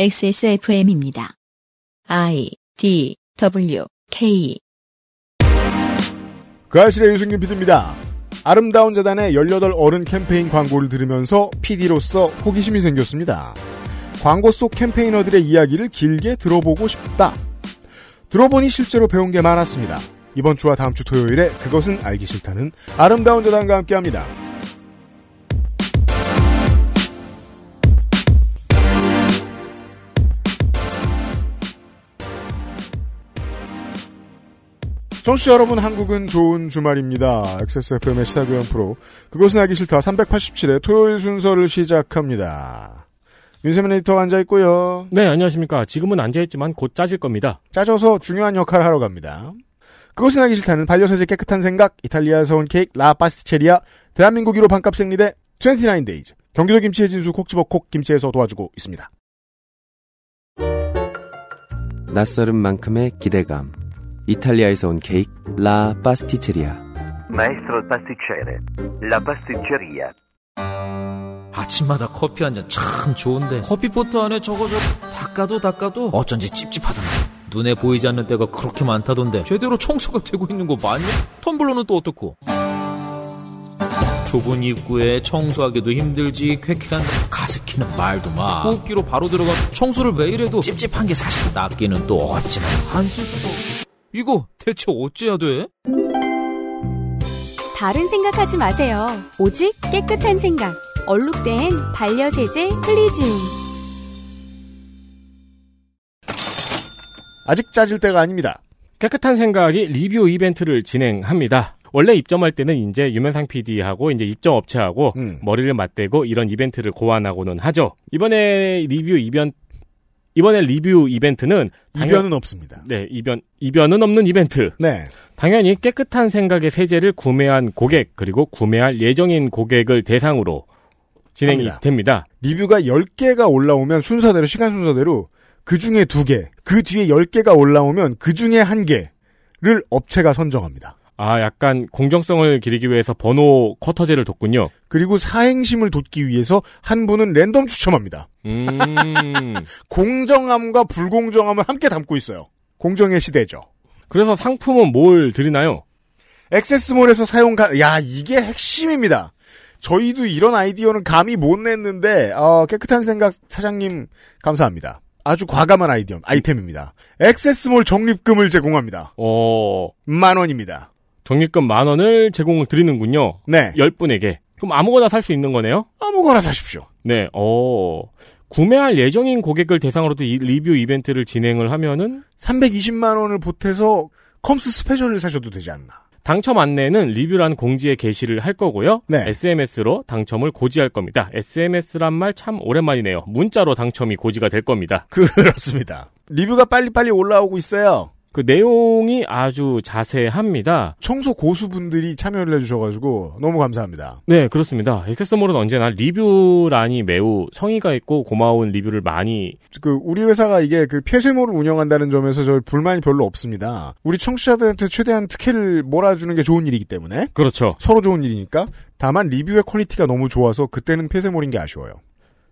XSFM입니다. I D W K 그 아실의 유승균 PD입니다. 아름다운 재단의 18 어른 캠페인 광고를 들으면서 PD로서 호기심이 생겼습니다. 광고 속 캠페이너들의 이야기를 길게 들어보고 싶다. 들어보니 실제로 배운 게 많았습니다. 이번 주와 다음 주 토요일에 그것은 알기 싫다는 아름다운 재단과 함께합니다. 청취자 여러분, 한국은 좋은 주말입니다. XSFM의 시사교양 프로. 그것은 알기 싫다 387회 토요일 순서를 시작합니다. 윤세민 에디터가 앉아있고요. 네, 안녕하십니까. 지금은 앉아있지만 곧 짜질 겁니다. 짜져서 중요한 역할을 하러 갑니다. 그것은 알기 싫다는 반려세제 깨끗한 생각, 이탈리아에서 온 케이크 라 파스티체리아, 대한민국 1호 반값 생리대 29데이즈, 경기도 김치의 진수 콕집어 콕 김치에서 도와주고 있습니다. 낯설은 만큼의 기대감. 이탈리아에서 온 케이크 라 파스티체리아. Maestro pasticcere, la pasticceria. 아침마다 커피 한 잔 참 좋은데 커피포트 안에 저거 저 닦아도 닦아도 어쩐지 찝찝하던데 눈에 보이지 않는 때가 그렇게 많다던데 제대로 청소가 되고 있는 거 맞냐? 텀블러는 또 어떻고? 좁은 입구에 청소하기도 힘들지 쾌쾌한 가습기는 말도 마 호흡기로 바로 들어가 청소를 매일 해도 찝찝한 게 사실 낫기는 또 어찌나 안쓸 수도 없고 이거 대체 어찌해야 돼? 다른 생각하지 마세요. 오직 깨끗한 생각. 얼룩된 반려세제 클리지움. 아직 짜질 때가 아닙니다. 깨끗한 생각이 리뷰 이벤트를 진행합니다. 원래 입점할 때는 이제 유면상 PD하고 이제 입점 업체하고 음. 머리를 맞대고 이런 이벤트를 고안하고는 하죠. 이번에 리뷰 이벤 이번에 리뷰 이벤트는 당연- 이변은 없습니다. 네, 이변 이변은 없는 이벤트. 네. 당연히 깨끗한 생각의 세제를 구매한 고객 그리고 구매할 예정인 고객을 대상으로 진행이 합니다. 됩니다. 리뷰가 10개가 올라오면 순서대로, 시간 순서대로 그 중에 2개, 그 뒤에 10개가 올라오면 그 중에 1개를 업체가 선정합니다. 아, 약간 공정성을 기리기 위해서 번호 커터제를 뒀군요. 그리고 사행심을 돋기 위해서 한 분은 랜덤 추첨합니다. 음. 공정함과 불공정함을 함께 담고 있어요. 공정의 시대죠. 그래서 상품은 뭘 드리나요? 액세스몰에서 사용 가, 야, 이게 핵심입니다. 저희도 이런 아이디어는 감히 못 냈는데, 어, 깨끗한 생각 사장님, 감사합니다. 아주 과감한 아이디어, 아이템입니다. 액세스몰 적립금을 제공합니다. 어, 만 원입니다. 적립금 만 원을 제공을 드리는군요. 네. 10분에게. 그럼 아무거나 살 수 있는 거네요? 아무거나 사십시오. 네, 어, 구매할 예정인 고객을 대상으로도 이 리뷰 이벤트를 진행을 하면은 320만 원을 보태서 컴스 스페셜을 사셔도 되지 않나. 당첨 안내는 리뷰란 공지에 게시를 할 거고요. 네. SMS로 당첨을 고지할 겁니다. SMS란 말 참 오랜만이네요. 문자로 당첨이 고지가 될 겁니다. 그렇습니다. 리뷰가 빨리빨리 올라오고 있어요. 그 내용이 아주 자세합니다. 청소 고수분들이 참여를 해주셔가지고 너무 감사합니다. 네, 그렇습니다. XS몰은 언제나 리뷰란이 매우 성의가 있고 고마운 리뷰를 많이 그 우리 회사가 이게 그 폐쇄몰을 운영한다는 점에서 저 불만이 별로 없습니다. 우리 청취자들한테 최대한 특혜를 몰아주는 게 좋은 일이기 때문에 그렇죠. 서로 좋은 일이니까. 다만 리뷰의 quality가 너무 좋아서 그때는 폐쇄몰인 게 아쉬워요.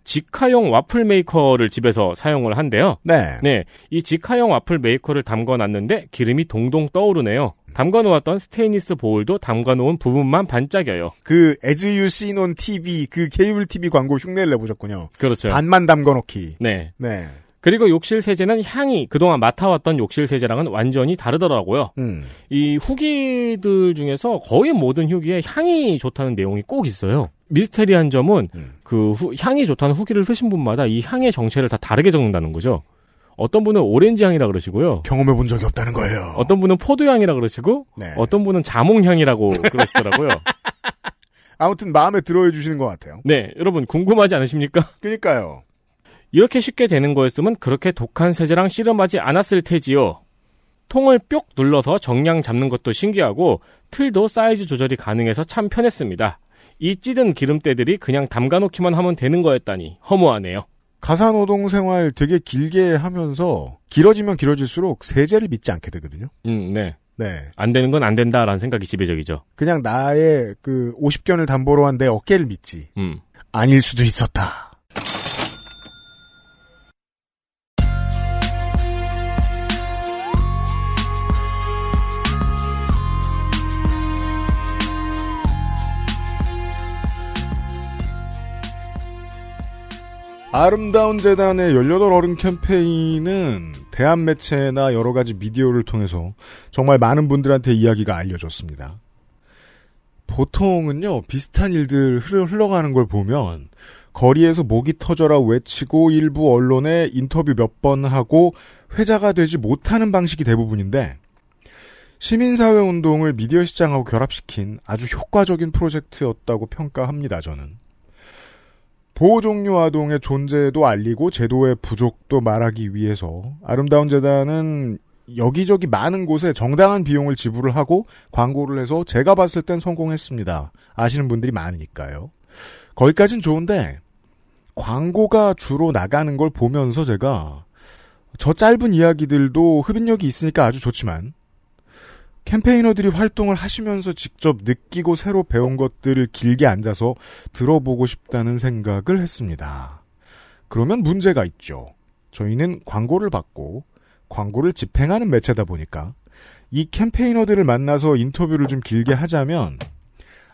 직화용 와플 메이커를 집에서 사용을 한대요. 네. 네, 이 직화용 와플 메이커를 담궈 놨는데 기름이 동동 떠오르네요. 담가 놓았던 스테인리스 보울도 담가 놓은 부분만 반짝여요. 그 as you seen on TV 그 케이블 TV 광고 흉내를 내보셨군요. 그렇죠. 반만 담궈놓기. 네. 네. 그리고 욕실 세제는 향이 그동안 맡아왔던 욕실 세제랑은 완전히 다르더라고요. 음. 이 후기들 중에서 거의 모든 후기에 향이 좋다는 내용이 꼭 있어요. 미스테리한 점은 음. 그 후- 향이 좋다는 후기를 쓰신 분마다 이 향의 정체를 다 다르게 적는다는 거죠. 어떤 분은 오렌지 향이라 그러시고요. 경험해 본 적이 없다는 거예요. 어떤 분은 포도 향이라 그러시고 네. 어떤 분은 자몽 향이라고 그러시더라고요. 아무튼 마음에 들어해 주시는 것 같아요. 네, 여러분 궁금하지 않으십니까? 그러니까요. 이렇게 쉽게 되는 거였으면 그렇게 독한 세제랑 씨름하지 않았을 테지요. 통을 뿅 눌러서 정량 잡는 것도 신기하고 틀도 사이즈 조절이 가능해서 참 편했습니다. 이 찌든 기름때들이 그냥 담가놓기만 하면 되는 거였다니 허무하네요. 가사노동 생활 되게 길게 하면서 길어지면 길어질수록 세제를 믿지 않게 되거든요. 음, 네. 네. 안 되는 건 안 된다라는 생각이 지배적이죠. 그냥 나의 그 50견을 담보로 한 내 어깨를 믿지. 음. 아닐 수도 있었다. 아름다운 재단의 18 어른 캠페인은 대한 매체나 여러 가지 미디어를 통해서 정말 많은 분들한테 이야기가 알려졌습니다. 보통은요, 비슷한 일들 흘러- 흘러가는 걸 보면 거리에서 목이 터져라 외치고 일부 언론에 인터뷰 몇 번 하고 회자가 되지 못하는 방식이 대부분인데 시민사회 운동을 미디어 시장하고 결합시킨 아주 효과적인 프로젝트였다고 평가합니다, 저는. 보호종료 아동의 존재도 알리고 제도의 부족도 말하기 위해서 아름다운 재단은 여기저기 많은 곳에 정당한 비용을 지불을 하고 광고를 해서 제가 봤을 땐 성공했습니다. 아시는 분들이 많으니까요. 거기까진 좋은데 광고가 주로 나가는 걸 보면서 제가 저 짧은 이야기들도 흡인력이 있으니까 아주 좋지만 캠페이너들이 활동을 하시면서 직접 느끼고 새로 배운 것들을 길게 앉아서 들어보고 싶다는 생각을 했습니다. 그러면 문제가 있죠. 저희는 광고를 받고 광고를 집행하는 매체다 보니까 이 캠페이너들을 만나서 인터뷰를 좀 길게 하자면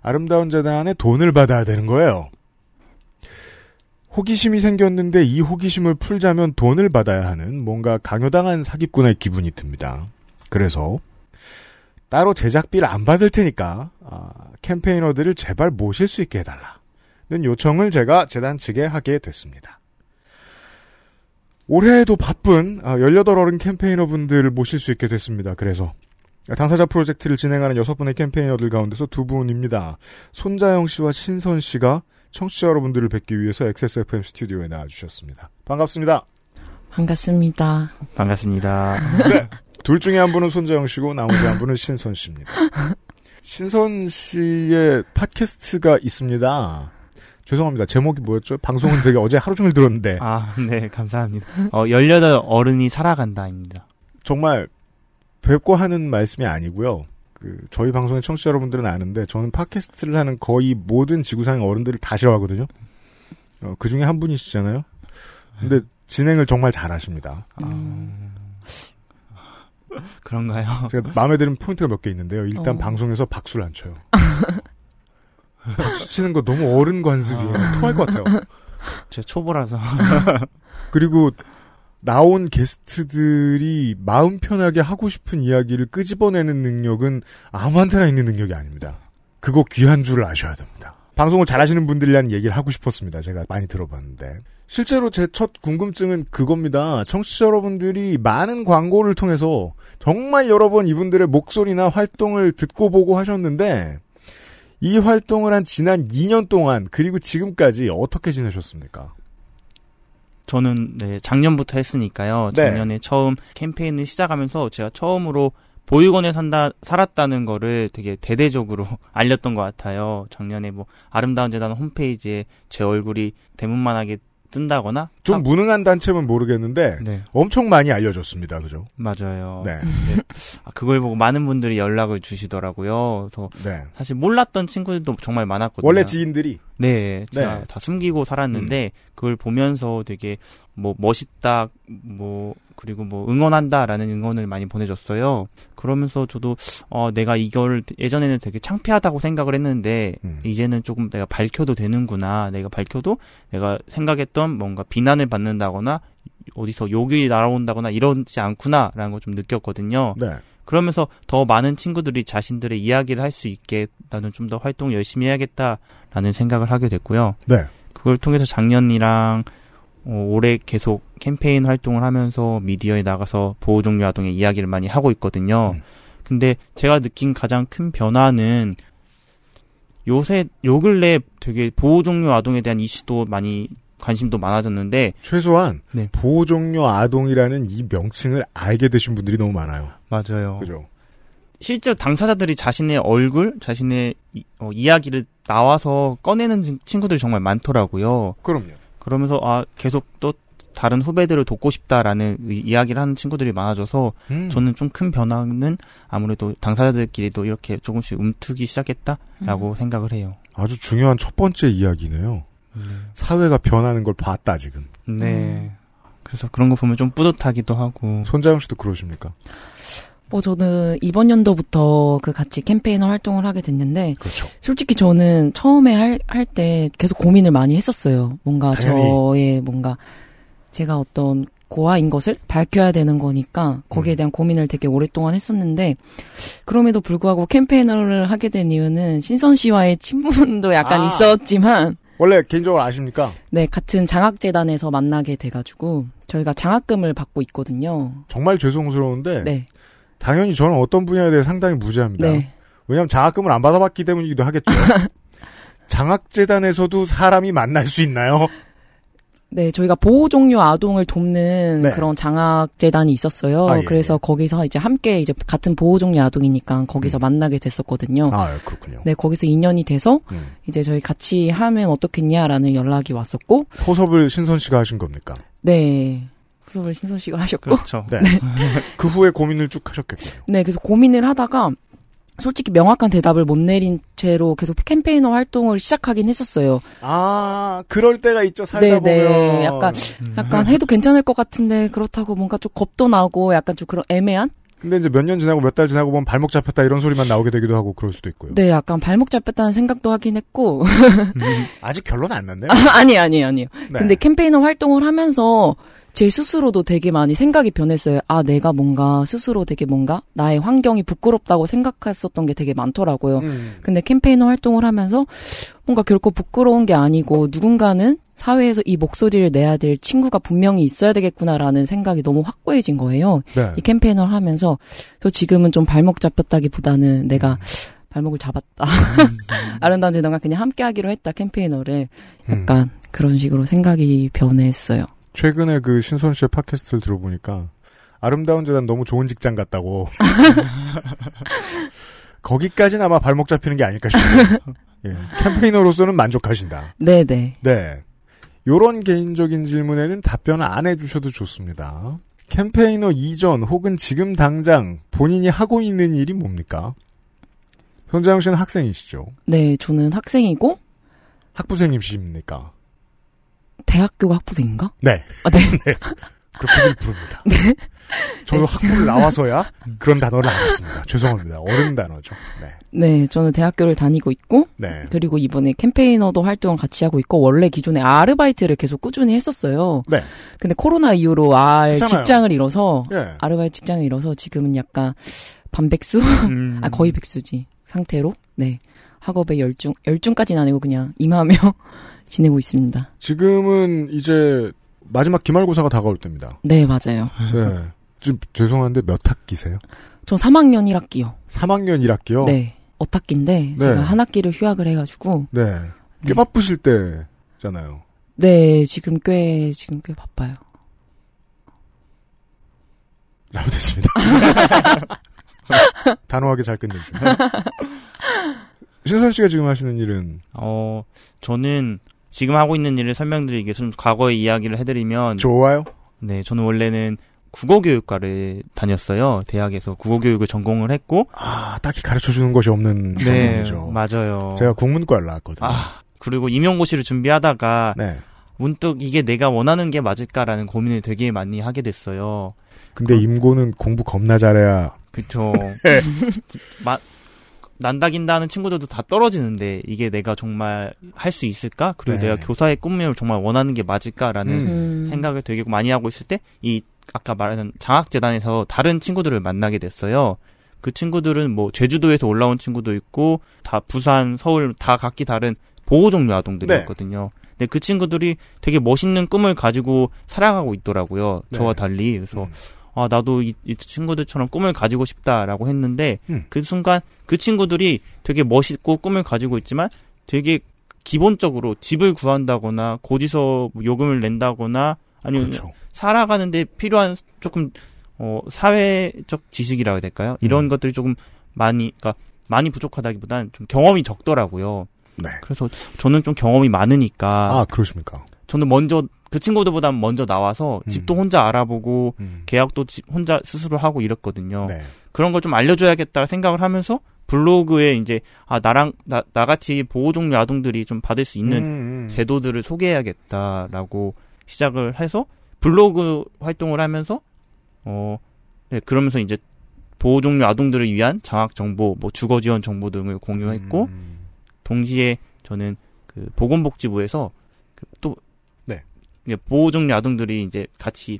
아름다운 재단에 돈을 받아야 되는 거예요. 호기심이 생겼는데 이 호기심을 풀자면 돈을 받아야 하는 뭔가 강요당한 사기꾼의 기분이 듭니다. 그래서 따로 제작비를 안 받을 테니까 아, 캠페이너들을 제발 모실 수 있게 해달라는 요청을 제가 재단 측에 하게 됐습니다. 올해에도 바쁜 18 어른 캠페이너 분들을 모실 수 있게 됐습니다. 그래서 당사자 프로젝트를 진행하는 여섯 분의 캠페이너들 가운데서 두 분입니다. 손자영 씨와 신선 씨가 청취자 여러분들을 뵙기 위해서 XSFM 스튜디오에 나와주셨습니다. 반갑습니다. 반갑습니다. 반갑습니다. 네. 둘 중에 한 분은 손자영 씨고 나머지 한 분은 신선 씨입니다. 신선 씨의 팟캐스트가 있습니다. 죄송합니다. 제목이 뭐였죠? 방송은 되게 어제 하루 종일 들었는데 아, 네, 감사합니다. 어, 18 어른이 살아간다입니다. 정말 뵙고 하는 말씀이 아니고요. 그 저희 방송의 청취자 여러분들은 아는데 저는 팟캐스트를 하는 거의 모든 지구상의 어른들을 다 싫어하거든요. 어, 그 중에 한 분이시잖아요. 근데 진행을 정말 잘하십니다. 아, 그런가요? 제가 마음에 드는 포인트가 몇 개 있는데요. 일단 어. 방송에서 박수를 안 쳐요. 박수 치는 거 너무 어른 관습이에요. 아. 토할 것 같아요. 제가 초보라서. 그리고 나온 게스트들이 마음 편하게 하고 싶은 이야기를 끄집어내는 능력은 아무한테나 있는 능력이 아닙니다. 그거 귀한 줄을 아셔야 됩니다. 방송을 잘하시는 분들이라는 얘기를 하고 싶었습니다. 제가 많이 들어봤는데. 실제로 제 첫 궁금증은 그겁니다. 청취자 여러분들이 많은 광고를 통해서 정말 여러 번 이분들의 목소리나 활동을 듣고 보고 하셨는데 이 활동을 한 지난 2년 동안 그리고 지금까지 어떻게 지내셨습니까? 저는 네, 작년부터 했으니까요. 네. 작년에 처음 캠페인을 시작하면서 제가 처음으로 보육원에 산다 살았다는 거를 되게 대대적으로 알렸던 것 같아요. 작년에 뭐 아름다운 재단 홈페이지에 제 얼굴이 대문만하게 뜬다거나 좀 아, 무능한 단체면 모르겠는데 네 엄청 많이 알려졌습니다. 그죠? 맞아요. 네. 아, 그걸 보고 많은 분들이 연락을 주시더라고요. 그래서 네. 사실 몰랐던 친구들도 정말 많았거든요. 원래 지인들이 네, 제가 네. 음. 다 숨기고 살았는데 그걸 보면서 되게 뭐 멋있다, 뭐 그리고 뭐 응원한다라는 응원을 많이 보내줬어요. 그러면서 저도 어 내가 이걸 예전에는 되게 창피하다고 생각을 했는데 음. 이제는 조금 내가 밝혀도 되는구나. 내가 밝혀도 내가 생각했던 뭔가 비난 을 받는다거나 어디서 욕이 날아온다거나 이러지 않구나라는 걸 좀 느꼈거든요. 네. 그러면서 더 많은 친구들이 자신들의 이야기를 할 수 있게 나는 좀 더 활동 열심히 해야겠다라는 생각을 하게 됐고요. 네. 그걸 통해서 작년이랑 어, 올해 계속 캠페인 활동을 하면서 미디어에 나가서 보호종료 아동의 이야기를 많이 하고 있거든요. 음. 근데 제가 느낀 가장 큰 변화는 요새 요 근래 되게 보호종료 아동에 대한 이슈도 많이 관심도 많아졌는데 최소한 네. 보호 종료 아동이라는 이 명칭을 알게 되신 분들이 너무 많아요. 맞아요. 그죠? 실제로 당사자들이 자신의 얼굴, 자신의 이, 야기를 나와서 꺼내는 친- 친구들이 정말 많더라고요. 그럼요. 그러면서 아 계속 또 다른 후배들을 돕고 싶다라는 이- 이야기를 하는 친구들이 많아져서 음. 저는 좀 큰 변화는 아무래도 당사자들끼리도 이렇게 조금씩 움트기 시작했다라고 생각을 해요. 아주 중요한 첫 번째 이야기네요. 사회가 변하는 걸 봤다 지금. 네. 그래서 그런 거 보면 좀 뿌듯하기도 하고. 손자영 씨도 그러십니까? 어, 저는 이번 연도부터 그 같이 캠페이너 활동을 하게 됐는데, 그렇죠. 솔직히 저는 처음에 할, 할 때 계속 고민을 많이 했었어요. 뭔가 당연히. 저의 뭔가 제가 어떤 고아인 것을 밝혀야 되는 거니까 거기에 음. 대한 고민을 되게 오랫동안 했었는데 그럼에도 불구하고 캠페이너를 하게 된 이유는 신선 씨와의 친분도 약간 아. 있었지만 원래 개인적으로 아십니까? 네 같은 장학재단에서 만나게 돼가지고 저희가 장학금을 받고 있거든요. 정말 죄송스러운데 네, 당연히 저는 어떤 분야에 대해 상당히 무지합니다. 네, 왜냐하면 장학금을 안 받아봤기 때문이기도 하겠죠. 장학재단에서도 사람이 만날 수 있나요? 네, 저희가 보호 종료 아동을 돕는 네. 그런 장학 재단이 있었어요. 아, 예, 그래서 거기서 이제 함께 이제 같은 보호 종료 아동이니까 거기서 음. 만나게 됐었거든요. 아 그렇군요. 네, 거기서 인연이 돼서 음. 이제 저희 같이 하면 어떻겠냐라는 연락이 왔었고, 포섭을 신선 씨가 하신 겁니까? 네, 후속을 신선 씨가 하셨고, 그렇죠. 네. 그 후에 고민을 쭉 하셨겠군요. 네, 그래서 고민을 하다가 솔직히 명확한 대답을 못 내린 채로 계속 캠페이너 활동을 시작하긴 했었어요. 아 그럴 때가 있죠. 살다 네, 보면 네, 약간 약간 해도 괜찮을 것 같은데 그렇다고 뭔가 좀 겁도 나고 약간 좀 그런 애매한? 근데 이제 몇 년 지나고 몇 달 지나고 보면 발목 잡혔다 이런 소리만 나오게 되기도 하고 그럴 수도 있고요. 네, 약간 발목 잡혔다는 생각도 하긴 했고, 아직 결론 안 났네요. 아니 아니 아니요. 네. 근데 캠페이너 활동을 하면서 제 스스로도 되게 많이 생각이 변했어요. 아, 내가 뭔가 스스로 되게 뭔가 나의 환경이 부끄럽다고 생각했었던 게 되게 많더라고요. 음. 근데 캠페이너 활동을 하면서 뭔가 결코 부끄러운 게 아니고 누군가는 사회에서 이 목소리를 내야 될 친구가 분명히 있어야 되겠구나라는 생각이 너무 확고해진 거예요. 네. 이 캠페인을 하면서 저 지금은 좀 발목 잡혔다기보다는 내가 발목을 잡았다. 아름다운 재단과 그냥 함께 하기로 했다 캠페이너를 음. 약간 그런 식으로 생각이 변했어요. 최근에 그 신선 씨의 팟캐스트를 들어보니까 아름다운 재단 너무 좋은 직장 같다고. 거기까지는 아마 발목 잡히는 게 아닐까 싶어요. 예. 캠페이너로서는 만족하신다. 네네. 네. 요런 개인적인 질문에는 답변을 안 해주셔도 좋습니다. 캠페이너 이전 혹은 지금 당장 본인이 하고 있는 일이 뭡니까? 손자영 씨는 학생이시죠? 네, 저는 학생이고 학부생이십니까? 대학교 학부생인가? 네. 아, 네. 그렇게 부릅니다. 저도 학부를 나와서야 그런 단어를 알았습니다. 죄송합니다. 어른 단어죠. 네. 네, 저는 대학교를 다니고 있고 네. 그리고 이번에 캠페이너도 활동을 같이 하고 있고 원래 기존에 아르바이트를 계속 꾸준히 했었어요. 네. 근데 코로나 이후로 알 그렇잖아요. 직장을 잃어서 예. 아르바이트 직장을 잃어서 지금은 약간 반백수? 음. 아 거의 백수지 상태로 네 학업에 열중 열중까지는 아니고 그냥 임하며 지내고 있습니다. 지금은 이제 마지막 기말고사가 다가올 때입니다. 네 맞아요. 네. 좀 죄송한데 몇 학기세요? 저 3학년 1학기요. 3학년 1학기요? 네 어학기인데 제가 한 학기를 휴학을 해가지고 네. 꽤 네. 바쁘실 때잖아요. 네 지금 꽤 지금 꽤 바빠요. 잘못했습니다. 단호하게 잘 끝내주시네. 신선 씨가 지금 하시는 일은 어, 저는 지금 하고 있는 일을 설명드리기 위해서 좀 과거의 이야기를 해드리면, 좋아요? 네, 저는 원래는 국어교육과를 다녔어요. 대학에서 국어교육을 전공을 했고, 아, 딱히 가르쳐 주는 것이 없는 네, 전공이죠. 맞아요. 제가 국문과를 나왔거든요. 아, 그리고 임용고시를 준비하다가 네. 문득 이게 내가 원하는 게 맞을까라는 고민을 되게 많이 하게 됐어요. 근데 임고는 공부 겁나 잘해야 그쵸. 네. 마, 난다긴다는 친구들도 다 떨어지는데 이게 내가 정말 할 수 있을까? 그리고 네. 내가 교사의 꿈을 정말 원하는 게 맞을까라는 음. 음. 생각을 되게 많이 하고 있을 때 이 아까 말한 장학재단에서 다른 친구들을 만나게 됐어요. 그 친구들은 뭐 제주도에서 올라온 친구도 있고 다 부산, 서울 다 각기 다른 보호 종류 아동들이었거든요. 네. 근데 그 친구들이 되게 멋있는 꿈을 가지고 살아가고 있더라고요. 네. 저와 달리. 그래서 음. 아 나도 이, 이 친구들처럼 꿈을 가지고 싶다라고 했는데 음. 그 순간 그 친구들이 되게 멋있고 꿈을 가지고 있지만 되게 기본적으로 집을 구한다거나 고지서 뭐 요금을 낸다거나 아니면 그렇죠. 살아가는데 필요한 조금 어 사회적 지식이라고 해야 될까요? 이런 음. 것들이 조금 많이 그러니까 많이 부족하다기보다는 좀 경험이 적더라고요. 네. 그래서 저는 좀 경험이 많으니까 아, 그러십니까? 저는 먼저 그 친구들보다 먼저 나와서 음. 집도 혼자 알아보고 음. 계약도 집 혼자 스스로 하고 이랬거든요. 네. 그런 걸 좀 알려줘야겠다 생각을 하면서 블로그에 이제 아 나랑 나 나같이 보호 종류 아동들이 좀 받을 수 있는 음, 음. 제도들을 소개해야겠다라고 시작을 해서 블로그 활동을 하면서 어 네, 그러면서 이제 보호 종료 아동들을 위한 장학 정보, 뭐 주거 지원 정보 등을 공유했고 음. 동시에 저는 그 보건복지부에서 그 또 보호 종료 아동들이 이제 같이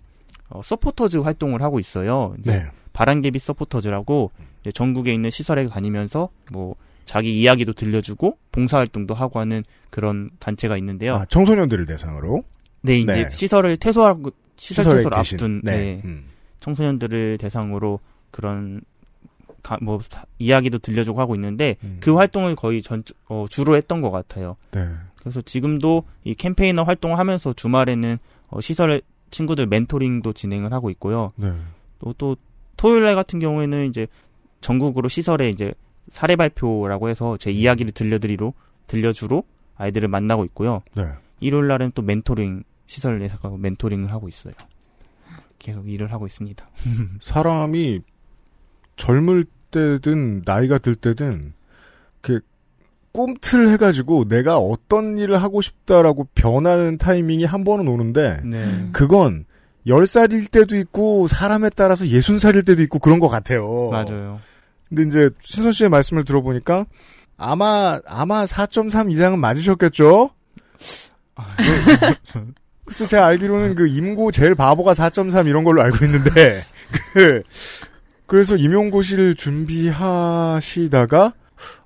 어, 서포터즈 활동을 하고 있어요. 네. 바람개비 서포터즈라고 이제 전국에 있는 시설에 다니면서 뭐 자기 이야기도 들려주고 봉사활동도 하고 하는 그런 단체가 있는데요. 아, 청소년들을 대상으로 네, 이제 네. 시설을 퇴소하고 시설 퇴소를 계신 앞둔 네. 네, 음. 청소년들을 대상으로 그런 가- 뭐 사- 이야기도 들려주고 하고 있는데 음. 그 활동을 거의 전 어, 주로 했던 것 같아요. 네. 그래서 지금도 이 캠페이너 활동을 하면서 주말에는 어, 시설 친구들 멘토링도 진행을 하고 있고요. 네. 또, 또 토요일 날 같은 경우에는 이제 전국으로 시설에 이제 사례 발표라고 해서 제 이야기를 들려드리러 들려주러 아이들을 만나고 있고요. 네. 일요일 날은 또 멘토링 시설 내에서 멘토링을 하고 있어요. 계속 일을 하고 있습니다. 사람이 젊을 때든 나이가 들 때든 그 꿈틀 해가지고 내가 어떤 일을 하고 싶다라고 변하는 타이밍이 한 번은 오는데 네. 그건 10살일 때도 있고 사람에 따라서 60살일 때도 있고 그런 것 같아요. 맞아요. 근데 이제 신선 씨의 말씀을 들어보니까 아마 아마 4.3 이상은 맞으셨겠죠? 글쎄 제가 알기로는 그 임고 제일 바보가 4.3 이런 걸로 알고 있는데 그 그래서 임용고시를 준비하시다가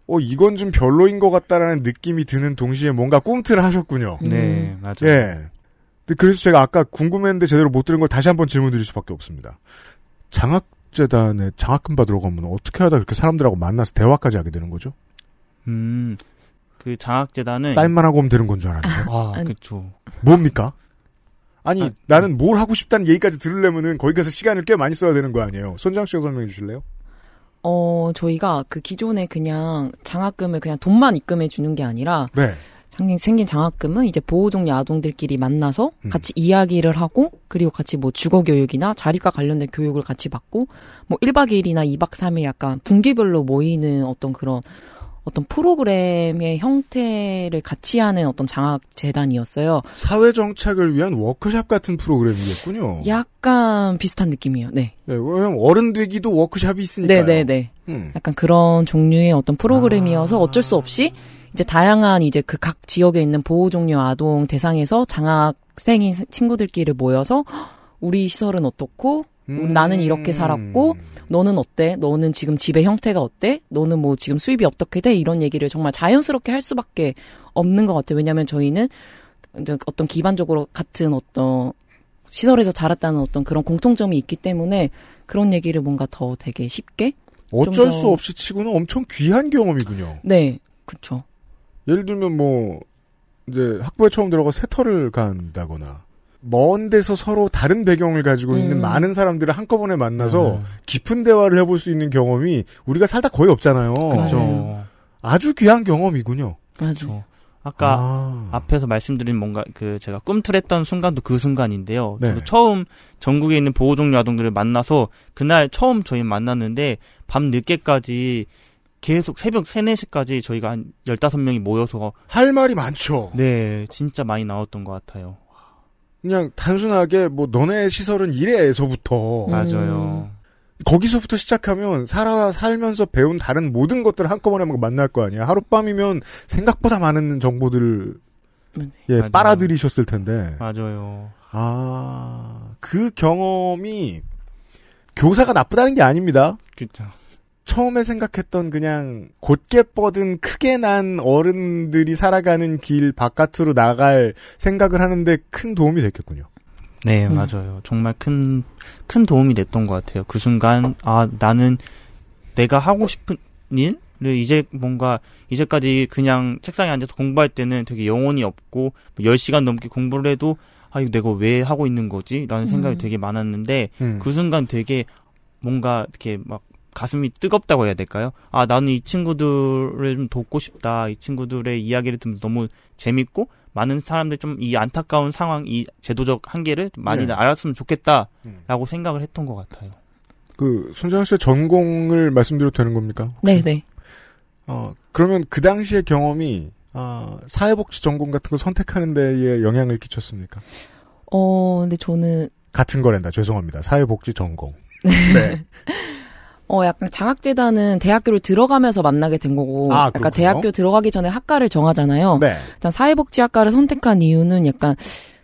어 이건 좀 별로인 것 같다라는 느낌이 드는 동시에 뭔가 꿈틀을 하셨군요. 네, 맞아요. 예. 근데 그래서 제가 아까 궁금했는데 제대로 못 들은 걸 다시 한번 질문 드릴 수밖에 없습니다. 장학재단에 장학금 받으러 가면 어떻게 하다 그렇게 사람들하고 만나서 대화까지 하게 되는 거죠? 음, 그 장학재단은 사인만 하고 오면 되는 건 줄 알았는데. 아, 아니. 그쵸. 뭡니까? 아니, 아, 나는 뭘 하고 싶다는 얘기까지 들으려면은 거기 가서 시간을 꽤 많이 써야 되는 거 아니에요? 손장 씨가 설명해 주실래요? 어, 저희가 그 기존에 그냥 장학금을 그냥 돈만 입금해 주는 게 아니라 네. 생긴, 장학금은 이제 보호종료 아동들끼리 만나서 음. 같이 이야기를 하고 그리고 같이 뭐 주거 교육이나 자립과 관련된 교육을 같이 받고 뭐 1박 2일이나 2박 3일 약간 분기별로 모이는 어떤 그런 어떤 프로그램의 형태를 같이 하는 어떤 장학 재단이었어요. 사회 정착을 위한 워크샵 같은 프로그램이겠군요. 약간 비슷한 느낌이에요. 네. 예, 왜냐면 어른 되기도 워크샵이 있으니까요. 네, 네, 네. 음. 약간 그런 종류의 어떤 프로그램이어서 아. 어쩔 수 없이 이제 다양한 이제 그 각 지역에 있는 보호 종료 아동 대상에서 장학생인 친구들끼리 모여서 "헉, 우리 시설은 어떻고 음. 나는 이렇게 살았고 너는 어때? 너는 지금 집의 형태가 어때? 너는 뭐 지금 수입이 어떻게 돼? 이런 얘기를 정말 자연스럽게 할 수밖에 없는 것 같아요. 왜냐하면 저희는 어떤 기반적으로 같은 어떤 시설에서 자랐다는 어떤 그런 공통점이 있기 때문에 그런 얘기를 뭔가 더 되게 쉽게 어쩔 더- 수 없이 치고는 엄청 귀한 경험이군요. 네, 그쵸. 예를 들면 뭐 이제 학부에 처음 들어가 세터를 간다거나 먼 데서 서로 다른 배경을 가지고 있는 음. 많은 사람들을 한꺼번에 만나서 네. 깊은 대화를 해볼 수 있는 경험이 우리가 살다 거의 없잖아요. 그렇죠. 맞아요. 아주 귀한 경험이군요. 맞아요. 그렇죠. 아까 아. 앞에서 말씀드린 뭔가 그 제가 꿈틀했던 순간도 그 순간인데요. 네. 저도 처음 전국에 있는 보호종료 아동들을 만나서 그날 처음 저희 만났는데 밤 늦게까지 계속 새벽 3, 4시까지 저희가 한 15명이 모여서 할 말이 많죠. 네, 진짜 많이 나왔던 것 같아요. 그냥 단순하게 뭐 너네 시설은 이래에서부터 음. 맞아요. 거기서부터 시작하면 살아 살면서 배운 다른 모든 것들을 한꺼번에 막 만날 거 아니야. 하룻밤이면 생각보다 많은 정보들을 네. 예, 맞아요. 빨아들이셨을 텐데. 맞아요. 아, 그 경험이 교사가 나쁘다는 게 아닙니다. 그렇죠. 처음에 생각했던 그냥 곧게 뻗은 크게 난 어른들이 살아가는 길 바깥으로 나갈 생각을 하는데 큰 도움이 됐겠군요. 네, 음. 맞아요. 정말 큰, 큰 도움이 됐던 것 같아요. 그 순간, 아, 나는 내가 하고 싶은 일을 이제 뭔가, 이제까지 그냥 책상에 앉아서 공부할 때는 되게 영혼이 없고, 10시간 넘게 공부를 해도, 아, 이거 내가 왜 하고 있는 거지? 라는 생각이 음. 되게 많았는데, 음. 그 순간 되게 뭔가 이렇게 막 가슴이 뜨겁다고 해야 될까요? 아, 나는 이 친구들을 좀 돕고 싶다. 이 친구들의 이야기를 듣면 너무 재밌고, 많은 사람들 좀이 안타까운 상황, 이 제도적 한계를 좀 많이 네. 알았으면 좋겠다라고 음. 생각을 했던 것 같아요. 그 손재현 씨의 전공을 말씀드려도 되는 겁니까? 혹시? 네, 네. 어, 그러면 그 당시의 경험이 아, 사회복지 전공 같은 거 선택하는 데에 영향을 끼쳤습니까? 어, 근데 저는 같은 거란다. 죄송합니다. 사회복지 전공. 네. 어, 약간 장학재단은 대학교를 들어가면서 만나게 된 거고, 아, 약간. 대학교 들어가기 전에 학과를 정하잖아요. 네. 일단 사회복지학과를 선택한 이유는 약간,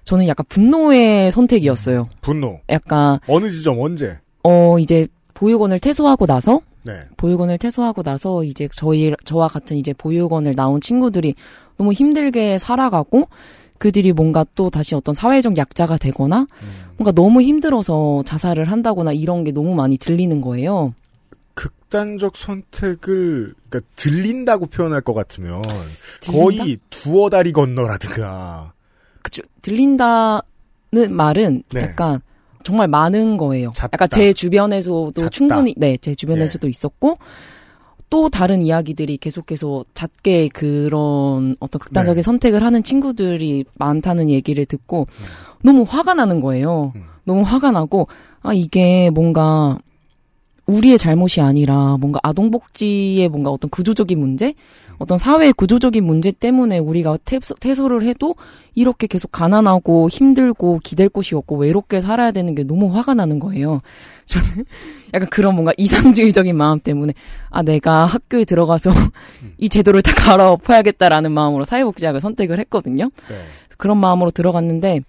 저는 약간 분노의 선택이었어요. 분노. 약간, 어느 지점 언제? 어, 이제 보육원을 퇴소하고 나서, 네. 보육원을 퇴소하고 나서 이제 저희, 저와 같은 이제 보육원을 나온 친구들이 너무 힘들게 살아가고, 그들이 뭔가 또 다시 어떤 사회적 약자가 되거나, 뭔가 너무 힘들어서 자살을 한다거나 이런 게 너무 많이 들리는 거예요. 극단적 선택을 그러니까 들린다고 표현할 것 같으면 거의 두어 다리 건너라든가 그쵸. 들린다는 말은 네. 약간 정말 많은 거예요. 잦다. 약간 제 주변에서도 잦다. 충분히 네, 제 주변에서도 있었고 또 다른 이야기들이 계속해서 잦게 그런 어떤 극단적인 네. 선택을 하는 친구들이 많다는 얘기를 듣고 너무 화가 나는 거예요. 음. 너무 화가 나고 아 이게 뭔가 우리의 잘못이 아니라 뭔가 아동복지의 뭔가 어떤 구조적인 문제, 어떤 사회의 구조적인 문제 때문에 우리가 퇴소, 퇴소 를 해도 이렇게 계속 가난하고 힘들고 기댈 곳이 없고 외롭게 살아야 되는 게 너무 화가 나는 거예요. 저는 약간 그런 뭔가 이상주의적인 마음 때문에 아 내가 학교에 들어가서 이 제도를 다 갈아엎어야겠다라는 마음으로 사회복지학을 선택을 했거든요. 네. 그런 마음으로 들어갔는데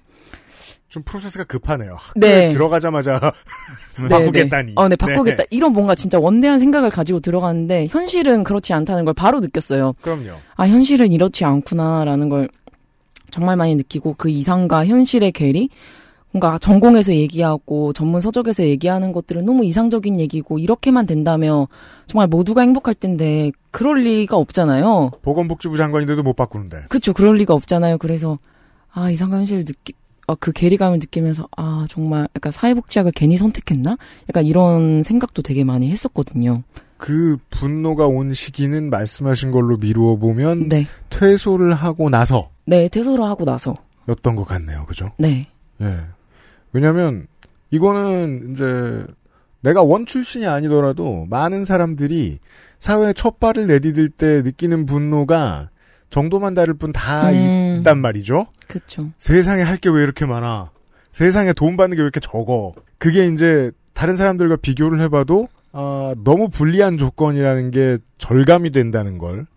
좀 프로세스가 급하네요. 네. 들어가자마자 네, 바꾸겠다니. 네. 어, 네, 바꾸겠다. 이런 뭔가 진짜 원대한 생각을 가지고 들어갔는데 현실은 그렇지 않다는 걸 바로 느꼈어요. 그럼요. 아, 현실은 이렇지 않구나라는 걸 정말 많이 느끼고 그 이상과 현실의 괴리 뭔가 전공에서 얘기하고 전문 서적에서 얘기하는 것들은 너무 이상적인 얘기고 이렇게만 된다면 정말 모두가 행복할 텐데 그럴 리가 없잖아요. 보건복지부 장관인데도 못 바꾸는데. 그쵸, 그럴 리가 없잖아요. 그래서 아 이상과 현실을 느끼 어, 그 괴리감을 느끼면서 아 정말 약간 사회복지학을 괜히 선택했나? 약간 이런 생각도 되게 많이 했었거든요. 그 분노가 온 시기는 말씀하신 걸로 미루어 보면 네, 퇴소를 하고 나서였던 네 퇴소를 하고 나서 것 같네요. 그죠? 네, 예. 왜냐면 이거는 이제 내가 원 출신이 아니더라도 많은 사람들이 사회에 첫 발을 내디딜 때 느끼는 분노가 정도만 다를 뿐다 음. 있단 말이죠. 그쵸. 세상에 할 게 왜 이렇게 많아? 세상에 돈 받는 게 왜 이렇게 적어? 그게 이제 다른 사람들과 비교를 해봐도 아, 너무 불리한 조건이라는 게 절감이 된다는 걸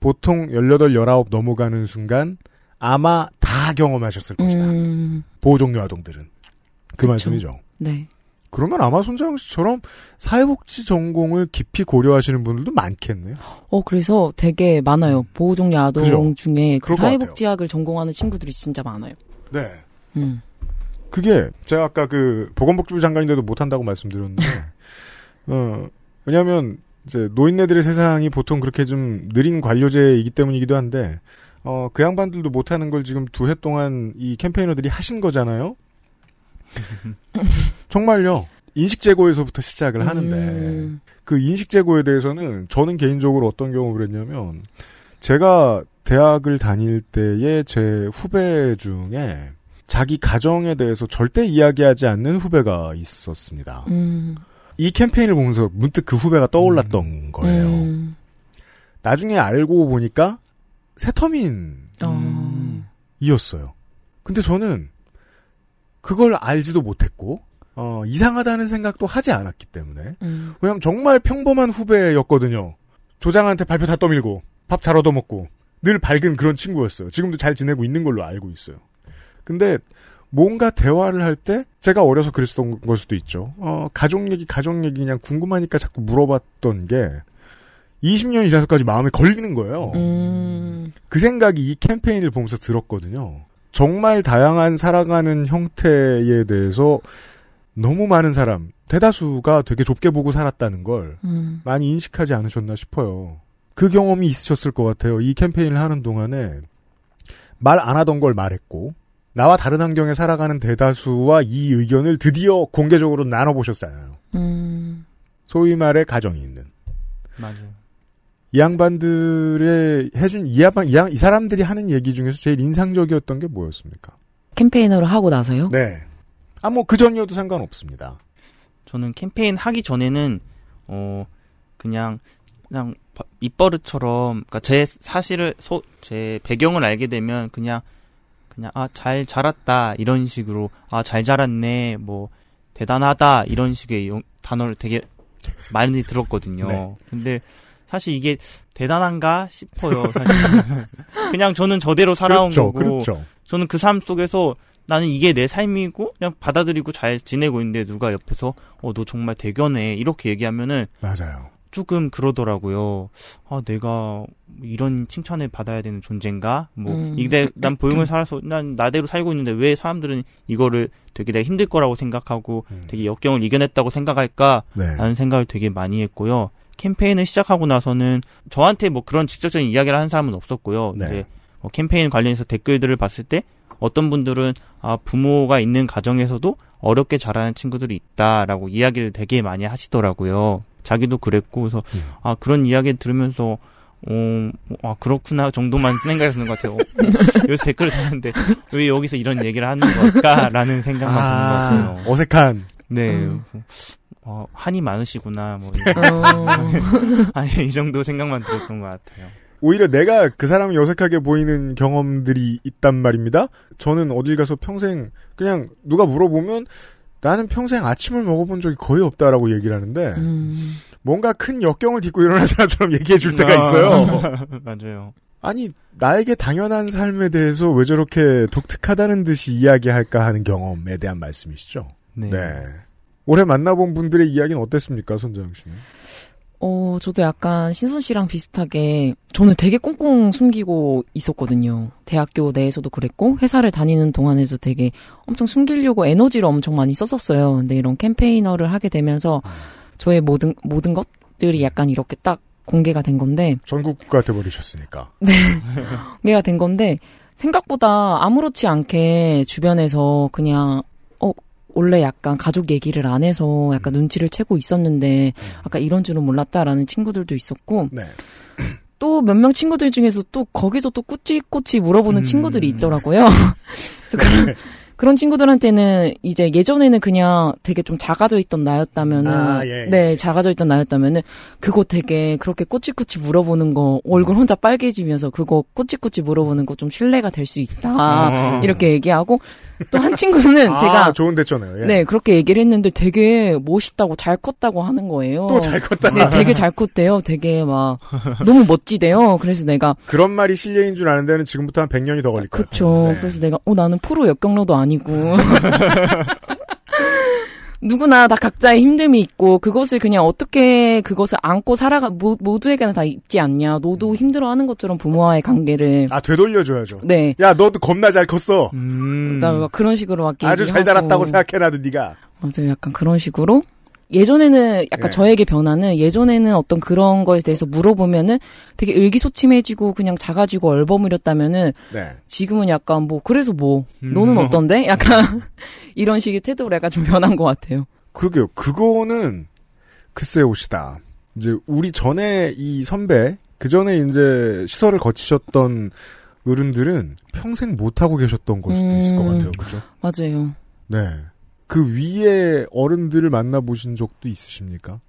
보통 18, 19 넘어가는 순간 아마 다 경험하셨을 것이다. 음, 보호종료 아동들은. 그 그쵸. 말씀이죠. 네. 그러면 아마 손자영 씨처럼 사회복지 전공을 깊이 고려하시는 분들도 많겠네요. 어 그래서 되게 많아요. 보호종료 아동 그죠? 중에 그 사회복지학을 전공하는 친구들이 진짜 많아요. 네. 음, 그게 제가 아까 그 보건복지부 장관인데도 못한다고 말씀드렸는데 어 왜냐하면 이제 노인네들의 세상이 보통 그렇게 좀 느린 관료제이기 때문이기도 한데 어 그 양반들도 못하는 걸 지금 두 해 동안 이 캠페이너들이 하신 거잖아요. 정말요. 인식 제고에서부터 시작을 하는데 음, 그 인식 제고에 대해서는 저는 개인적으로 어떤 경험을 했냐면 제가 대학을 다닐 때의 제 후배 중에 자기 가정에 대해서 절대 이야기하지 않는 후배가 있었습니다. 음, 이 캠페인을 보면서 문득 그 후배가 떠올랐던 거예요. 음, 나중에 알고 보니까 새터민이었어요. 어, 근데 저는 그걸 알지도 못했고 어, 이상하다는 생각도 하지 않았기 때문에 음, 왜냐면 정말 평범한 후배였거든요. 조장한테 발표 다 떠밀고 밥 잘 얻어먹고 늘 밝은 그런 친구였어요. 지금도 잘 지내고 있는 걸로 알고 있어요. 근데 뭔가 대화를 할 때 제가 어려서 그랬던 걸 수도 있죠. 어, 가족 얘기 가족 얘기 그냥 궁금하니까 자꾸 물어봤던 게 20년 지나서까지 마음에 걸리는 거예요. 음, 그 생각이 이 캠페인을 보면서 들었거든요. 정말 다양한 살아가는 형태에 대해서 너무 많은 사람, 대다수가 되게 좁게 보고 살았다는 걸 음, 많이 인식하지 않으셨나 싶어요. 그 경험이 있으셨을 것 같아요. 이 캠페인을 하는 동안에 말 안 하던 걸 말했고, 나와 다른 환경에 살아가는 대다수와 이 의견을 드디어 공개적으로 나눠보셨잖아요. 음. 소위 말해 가정이 있는. 맞아요. 이 양반들의 해준 이 양반 이, 양- 이 사람들이 하는 얘기 중에서 제일 인상적이었던 게 뭐였습니까? 캠페인으로 하고 나서요? 네. 아뭐그 전이어도 상관없습니다. 저는 캠페인 하기 전에는 어 그냥 그냥 바- 입버릇처럼 그러니까 제 사실을 소, 제 배경을 알게 되면 그냥 그냥 아 잘 자랐다 이런 식으로 아 잘 자랐네 뭐 대단하다 이런 식의 용- 단어를 되게 많이 들었거든요. 네. 근데 사실 이게 대단한가 싶어요. 사실 그냥 저는 저대로 살아온 그렇죠, 거고 그렇죠. 저는 그 삶 속에서 나는 이게 내 삶이고 그냥 받아들이고 잘 지내고 있는데 누가 옆에서 어 너 정말 대견해 이렇게 얘기하면은 맞아요. 조금 그러더라고요. 아 내가 이런 칭찬을 받아야 되는 존재인가? 뭐 음. 이게 난 보육을 살아서 난 나대로 살고 있는데 왜 사람들은 이거를 되게 내가 힘들 거라고 생각하고 음. 되게 역경을 이겨냈다고 생각할까? 네. 라는 생각을 되게 많이 했고요. 캠페인을 시작하고 나서는 저한테 뭐 그런 직접적인 이야기를 하는 사람은 없었고요. 네. 이제 뭐 캠페인 관련해서 댓글들을 봤을 때 어떤 분들은 아 부모가 있는 가정에서도 어렵게 자라는 친구들이 있다라고 이야기를 되게 많이 하시더라고요. 자기도 그랬고 그래서 음. 아 그런 이야기 들으면서 어, 아 그렇구나 정도만 생각했는 것 같아요. 어, 여기서 댓글을 다는데 왜 여기서 이런 얘기를 하는 걸까라는 생각만 드는 것 아, 같아요. 어색한. 네. 음. 어, 한이 많으시구나, 뭐. 어, 아니, 이 정도 생각만 들었던 것 같아요. 오히려 내가 그 사람이 어색하게 보이는 경험들이 있단 말입니다. 저는 어딜 가서 평생 그냥 누가 물어보면 나는 평생 아침을 먹어본 적이 거의 없다라고 얘기를 하는데 음. 뭔가 큰 역경을 딛고 일어난 사람처럼 얘기해 줄 때가 아. 있어요. 맞아요. 아니 나에게 당연한 삶에 대해서 왜 저렇게 독특하다는 듯이 이야기할까 하는 경험에 대한 말씀이시죠. 네. 네. 올해 만나본 분들의 이야기는 어땠습니까, 손정영 씨는? 어, 저도 약간 신선 씨랑 비슷하게 저는 되게 꽁꽁 숨기고 있었거든요. 대학교 내에서도 그랬고 회사를 다니는 동안에도 되게 엄청 숨기려고 에너지를 엄청 많이 썼었어요. 근데 이런 캠페이너를 하게 되면서 저의 모든 모든 것들이 약간 이렇게 딱 공개가 된 건데 전국 국가 돼 버리셨으니까. 공개가 된 건데 생각보다 아무렇지 않게 주변에서 그냥 어 원래 약간 가족 얘기를 안 해서 약간 눈치를 채고 있었는데 아까 이런 줄은 몰랐다라는 친구들도 있었고 네. 또몇 명 친구들 중에서 또 거기서 또 꾸찌꾸찌 물어보는 음. 친구들이 있더라고요. 그래서 그런, 그런 친구들한테는 이제 예전에는 그냥 되게 좀 작아져 있던 나였다면은 아, 예, 네 예. 작아져 있던 나였다면은 그거 되게 그렇게 꾸찌꾸찌 물어보는 거 얼굴 혼자 빨개지면서 그거 꾸찌꾸찌 물어보는 거 좀 신뢰가 될 수 있다 어. 이렇게 얘기하고 또 한 친구는 아, 제가 좋은 대처네요. 예. 네 그렇게 얘기를 했는데 되게 멋있다고 잘 컸다고 하는 거예요. 또 잘 컸다. 네, 되게 잘 컸대요. 되게 막 너무 멋지대요. 그래서 내가 그런 말이 실례인 줄 아는 데는 지금부터 한 100년이 더 걸릴 거예요. 그쵸. 네. 그래서 내가 어 나는 프로 역경러도 아니 고 누구나 다 각자의 힘듦이 있고 그것을 그냥 어떻게 그것을 안고 살아가 모, 모두에게는 다 있지 않냐. 너도 힘들어하는 것처럼 부모와의 관계를 아, 되돌려줘야죠. 네. 야, 너도 겁나 잘 컸어. 음. 나막 그런 식으로 막 아주 잘. 자랐다고 생각해, 나도 네가 맞아요. 약간 그런 식으로. 예전에는 약간 예. 저에게 변화는 예전에는 어떤 그런 거에 대해서 물어보면은 되게 의기소침해지고 그냥 작아지고 얼버무렸다면은 네. 지금은 약간 뭐 그래서 뭐 음. 너는 어떤데? 약간 이런 식의 태도로 약간 좀 변한 것 같아요. 그러게요. 그거는 글쎄 옷이다. 이제 우리 전에 이 선배 그 전에 이제 시설을 거치셨던 어른들은 평생 못 하고 계셨던 걸 수도 있을 것 음. 같아요. 그죠? 맞아요. 네. 그 위에 어른들을 만나보신 적도 있으십니까?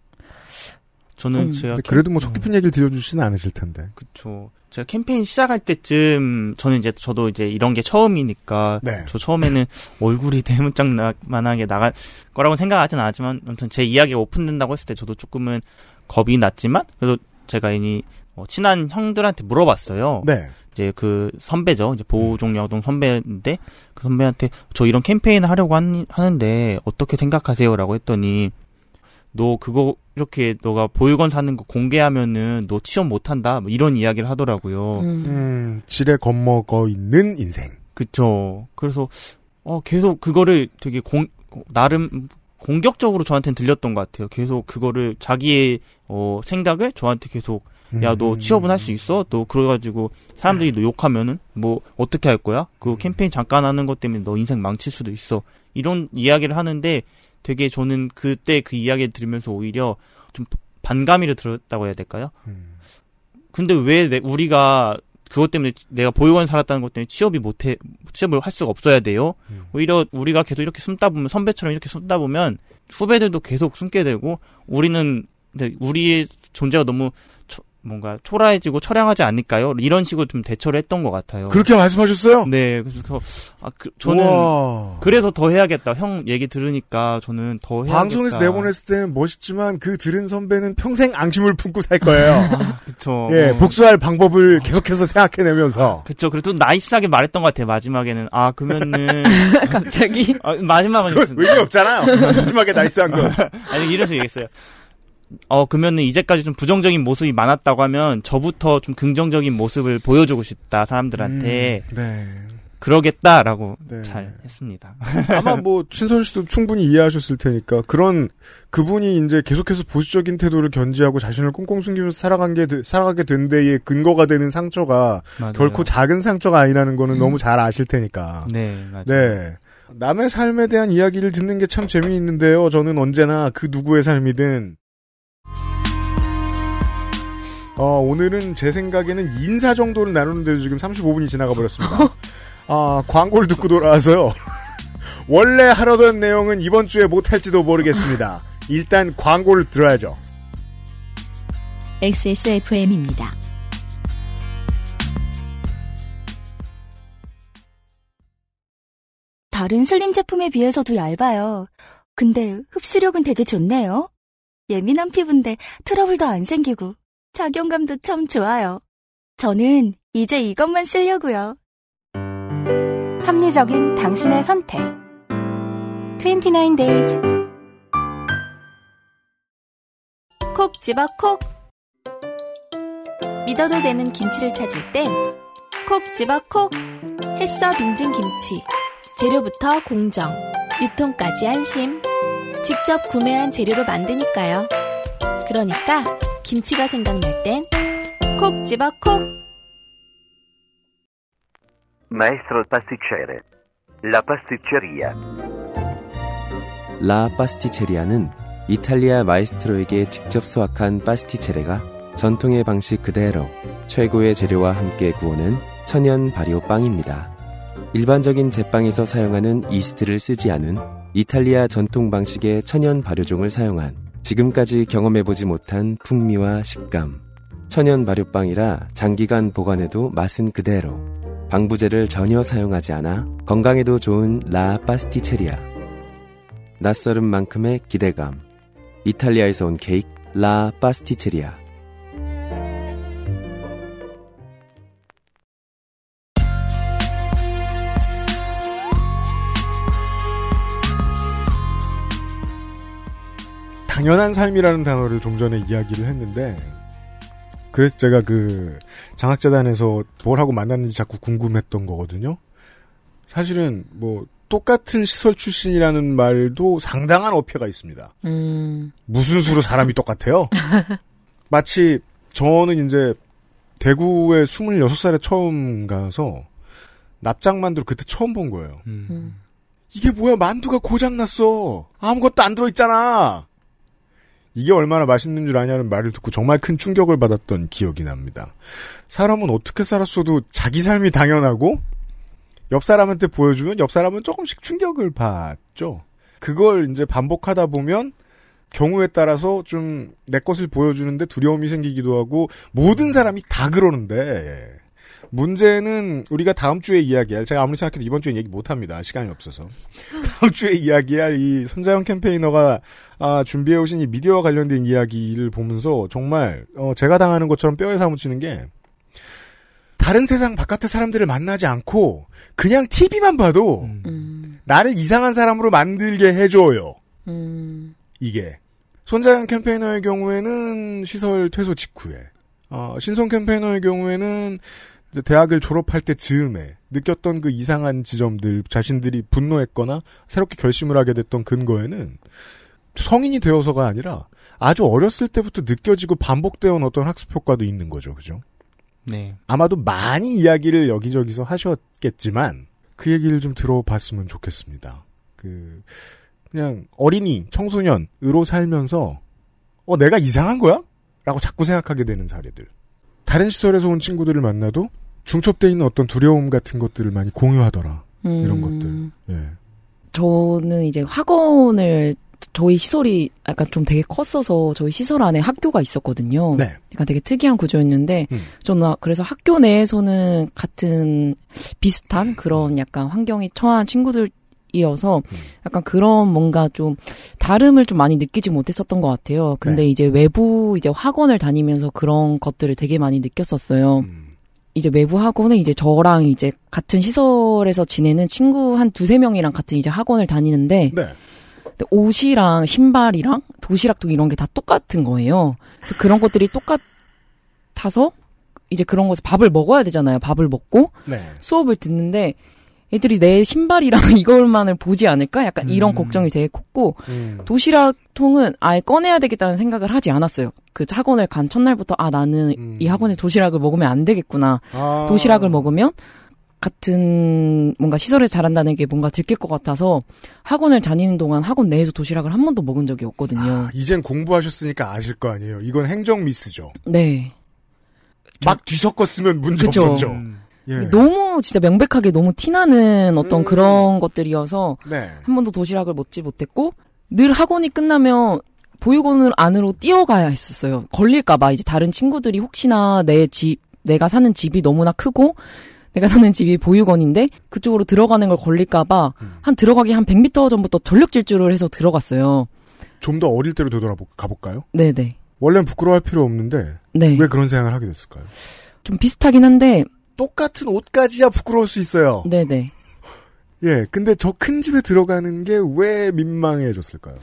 저는 음. 제가 그래도 뭐속 깊은 얘기를 들려주시진 않으실 텐데. 그쵸. 제가 캠페인 시작할 때쯤 저는 이제 저도 이제 이런 게 처음이니까 네. 저 처음에는 얼굴이 대문짝만하게 나갈 거라고 생각하진 않았지만 아무튼 제 이야기가 오픈된다고 했을 때 저도 조금은 겁이 났지만 그래도 제가 이미 어, 친한 형들한테 물어봤어요. 네. 이제 그 선배죠. 이제 보호종야동 선배인데 그 선배한테 저 이런 캠페인 하려고 한- 하는데 어떻게 생각하세요라고 했더니 너 그거 이렇게 너가 보육원 사는 거 공개하면은 너 취업 못 한다. 뭐 이런 이야기를 하더라고요. 음. 음, 지레 겁먹어 있는 인생. 그쵸. 그래서 어 계속 그거를 되게 공 나름 공격적으로 저한테는 들렸던 것 같아요. 계속 그거를 자기의 어 생각을 저한테 계속 야너 음. 취업은 할 수 있어? 너 그래가지고 사람들이 너 욕하면은 뭐 어떻게 할 거야? 그 캠페인 잠깐 하는 것 때문에 너 인생 망칠 수도 있어. 이런 이야기를 하는데 되게 저는 그때 그 이야기 들으면서 오히려 좀 반감이를 들었다고 해야 될까요? 음. 근데 왜 내, 우리가 그것 때문에 내가 보육원 살았다는 것 때문에 취업이 못해 취업을 할 수가 없어야 돼요. 음. 오히려 우리가 계속 이렇게 숨다 보면 선배처럼 이렇게 숨다 보면 후배들도 계속 숨게 되고 우리는 우리의 존재가 너무 저- 뭔가 초라해지고 처량하지 않을까요? 이런 식으로 좀 대처를 했던 것 같아요. 그렇게 말씀하셨어요? 네, 그래서 아, 그, 저는 우와. 그래서 더 해야겠다. 형 얘기 들으니까 저는 더 해야겠다. 방송에서 내보냈을 때는 멋있지만 그 들은 선배는 평생 앙심을 품고 살 거예요. 그쵸. 예, 어. 복수할 방법을 계속해서 생각해내면서. 그쵸. 그래도 나이스하게 말했던 것 같아요. 마지막에는 아 그러면은 갑자기 아, 마지막은 의미 없잖아요. 마지막에 나이스한 거. 아니 이런 식으로 얘기했어요. 어 그러면은 이제까지 좀 부정적인 모습이 많았다고 하면 저부터 좀 긍정적인 모습을 보여주고 싶다 사람들한테 음, 네. 그러겠다라고 네. 잘 했습니다. 아마 뭐 신선 씨도 충분히 이해하셨을 테니까 그런 그분이 이제 계속해서 보수적인 태도를 견지하고 자신을 꽁꽁 숨기면서 살아간 게 되- 살아가게 된 데에 근거가 되는 상처가 맞아요. 결코 작은 상처가 아니라는 거는 음. 너무 잘 아실 테니까. 네 맞아요. 네. 남의 삶에 대한 이야기를 듣는 게 참 재미있는데요. 저는 언제나 그 누구의 삶이든 어, 오늘은 제 생각에는 인사 정도를 나누는데도 지금 35분이 지나가 버렸습니다. 아, 광고를 듣고 돌아와서요. 원래 하려던 내용은 이번 주에 못할지도 모르겠습니다. 일단 광고를 들어야죠. XSFM입니다. 다른 슬림 제품에 비해서도 얇아요. 근데 흡수력은 되게 좋네요. 예민한 피부인데 트러블도 안 생기고 착용감도 참 좋아요. 저는 이제 이것만 쓰려고요. 합리적인 당신의 선택. 29 days. 콕 집어 콕. 믿어도 되는 김치를 찾을 땐 콕 집어 콕. 햇서 빙진 김치. 재료부터 공정, 유통까지 안심. 직접 구매한 재료로 만드니까요. 그러니까 김치가 생각날 땐 콕 집어 콕. Maestro pasticcere. La pasticceria. 라 파스티체리아는 이탈리아 마에스트로에게 직접 수학한 pasticcere가 전통의 방식 그대로 최고의 재료와 함께 구워낸 천연 발효 빵입니다. 일반적인 제빵에서 사용하는 이스트를 쓰지 않은 이탈리아 전통 방식의 천연 발효종을 사용한 지금까지 경험해보지 못한 풍미와 식감. 천연 발효빵이라 장기간 보관해도 맛은 그대로. 방부제를 전혀 사용하지 않아 건강에도 좋은 라 파스티체리아. 낯설은 만큼의 기대감. 이탈리아에서 온 케이크 라 파스티체리아. 당연한 삶이라는 단어를 좀 전에 이야기를 했는데 그래서 제가 그 장학재단에서 뭘 하고 만났는지 자꾸 궁금했던 거거든요. 사실은 뭐 똑같은 시설 출신이라는 말도 상당한 어폐가 있습니다. 음, 무슨 수로 사람이 똑같아요? 마치 저는 이제 대구에 26살에 처음 가서 납작 만두를 그때 처음 본 거예요. 음. 이게 뭐야 만두가 고장 났어. 아무것도 안 들어 있잖아. 이게 얼마나 맛있는 줄 아냐는 말을 듣고 정말 큰 충격을 받았던 기억이 납니다. 사람은 어떻게 살았어도 자기 삶이 당연하고 옆 사람한테 보여주면 옆 사람은 조금씩 충격을 받죠. 그걸 이제 반복하다 보면 경우에 따라서 좀 내 것을 보여주는데 두려움이 생기기도 하고 모든 사람이 다 그러는데 문제는 우리가 다음 주에 이야기할 제가 아무리 생각해도 이번 주에 얘기 못합니다. 시간이 없어서. 다음 주에 이야기할 이 손자영 캠페이너가 아, 준비해 오신 이 미디어와 관련된 이야기를 보면서 정말 어, 제가 당하는 것처럼 뼈에 사무치는 게 다른 세상 바깥의 사람들을 만나지 않고 그냥 TV만 봐도 음, 나를 이상한 사람으로 만들게 해줘요. 음, 이게. 손자연 캠페이너의 경우에는 시설 퇴소 직후에. 어, 신성 캠페이너의 경우에는 대학을 졸업할 때 즈음에 느꼈던 그 이상한 지점들 자신들이 분노했거나 새롭게 결심을 하게 됐던 근거에는 성인이 되어서가 아니라 아주 어렸을 때부터 느껴지고 반복되어 온 어떤 학습 효과도 있는 거죠, 그죠? 네. 아마도 많이 이야기를 여기저기서 하셨겠지만 그 얘기를 좀 들어봤으면 좋겠습니다. 그 그냥 어린이 청소년으로 살면서 어 내가 이상한 거야? 라고 자꾸 생각하게 되는 사례들. 다른 시설에서 온 친구들을 만나도 중첩돼 있는 어떤 두려움 같은 것들을 많이 공유하더라. 음. 이런 것들. 예. 저는 이제 학원을 저희 시설이 약간 좀 되게 컸어서 저희 시설 안에 학교가 있었거든요. 네. 그러니까 되게 특이한 구조였는데 음. 저는 그래서 학교 내에서는 같은 비슷한 그런 약간 환경에 처한 친구들 이어서 음. 약간 그런 뭔가 좀 다름을 좀 많이 느끼지 못했었던 것 같아요. 근데 네. 이제 외부 이제 학원을 다니면서 그런 것들을 되게 많이 느꼈었어요. 음. 이제 외부 학원에 이제 저랑 이제 같은 시설에서 지내는 친구 한 두세 명이랑 같은 이제 학원을 다니는데 네. 옷이랑 신발이랑 도시락도 이런 게 다 똑같은 거예요. 그래서 그런 것들이 똑같아서 이제 그런 것을 밥을 먹어야 되잖아요. 밥을 먹고 네. 수업을 듣는데 애들이 내 신발이랑 이걸만을 보지 않을까? 약간 이런 음. 걱정이 되게 컸고 음. 도시락 통은 아예 꺼내야 되겠다는 생각을 하지 않았어요. 그 학원을 간 첫날부터 아 나는 음. 이 학원에 도시락을 먹으면 안 되겠구나. 아. 도시락을 먹으면 같은 뭔가 시설에서 자란다는 게 뭔가 들킬 것 같아서 학원을 다니는 동안 학원 내에서 도시락을 한 번도 먹은 적이 없거든요. 아, 이젠 공부하셨으니까 아실 거 아니에요. 이건 행정 미스죠. 네. 막 뒤섞었으면 문제 그쵸. 없었죠. 음. 예. 너무 진짜 명백하게 너무 티나는 어떤 음. 그런 것들이어서 네. 한 번도 도시락을 먹지 못했고 늘 학원이 끝나면 보육원 안으로 뛰어가야 했었어요. 걸릴까봐 이제 다른 친구들이 혹시나 내 집, 내가 사는 집이 너무나 크고 내가 사는 집이 보육원인데 그쪽으로 들어가는 걸 걸릴까봐 음. 한 들어가기 한 100m 전부터 전력 질주를 해서 들어갔어요. 좀 더 어릴 때로 되돌아 가볼까요? 네네. 원래는 부끄러워할 필요 없는데 네. 왜 그런 생각을 하게 됐을까요? 좀 비슷하긴 한데 똑같은 옷까지야 부끄러울 수 있어요. 네네. 예, 근데 저 큰 집에 들어가는 게 왜 민망해졌을까요?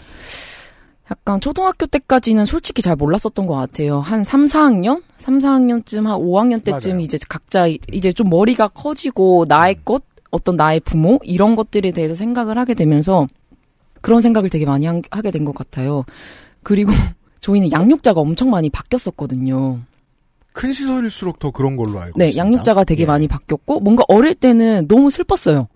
약간 초등학교 때까지는 솔직히 잘 몰랐었던 것 같아요. 한 3, 4학년? 3, 4학년쯤, 한 5학년 때쯤 맞아요. 이제 각자 이- 이제 좀 머리가 커지고 나의 음. 것, 어떤 나의 부모? 이런 것들에 대해서 생각을 하게 되면서 그런 생각을 되게 많이 한- 하게 된 것 같아요. 그리고 저희는 양육자가 엄청 많이 바뀌었었거든요. 큰 시설일수록 더 그런 걸로 알고 네, 있습니다. 양육자가 되게 예. 많이 바뀌었고 뭔가 어릴 때는 너무 슬펐어요.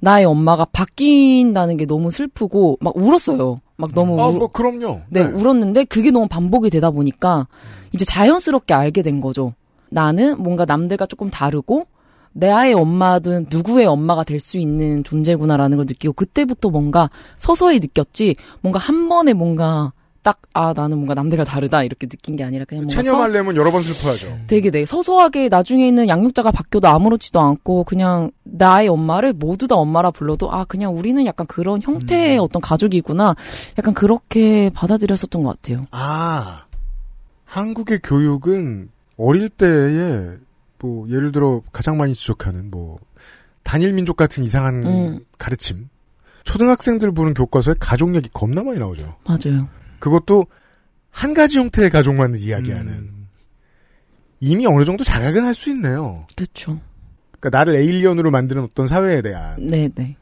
나의 엄마가 바뀐다는 게 너무 슬프고 막 울었어요. 막 너무 아, 울- 뭐 그럼요. 네, 울었는데 그게 너무 반복이 되다 보니까 이제 자연스럽게 알게 된 거죠. 나는 뭔가 남들과 조금 다르고 내 아의 엄마든 누구의 엄마가 될 수 있는 존재구나라는 걸 느끼고 그때부터 뭔가 서서히 느꼈지 뭔가 한 번에 뭔가 딱 아 나는 뭔가 남들과 다르다 이렇게 느낀 게 아니라 그냥 체념하려면 여러 번 슬퍼하죠. 되게 네 서서하게 나중에는 양육자가 바뀌어도 아무렇지도 않고 그냥 나의 엄마를 모두 다 엄마라 불러도 아 그냥 우리는 약간 그런 형태의 어떤 가족이구나 약간 그렇게 받아들였었던 것 같아요. 아, 한국의 교육은 어릴 때에 뭐 예를 들어 가장 많이 지적하는 뭐 단일 민족 같은 이상한 음. 가르침. 초등학생들 보는 교과서에 가족 얘기 겁나 많이 나오죠. 맞아요. 그것도 한 가지 형태의 가족만 이야기하는. 음. 이미 어느 정도 자각은 할 수 있네요. 그렇죠. 그러니까 나를 에일리언으로 만드는 어떤 사회에 대한 네, 네.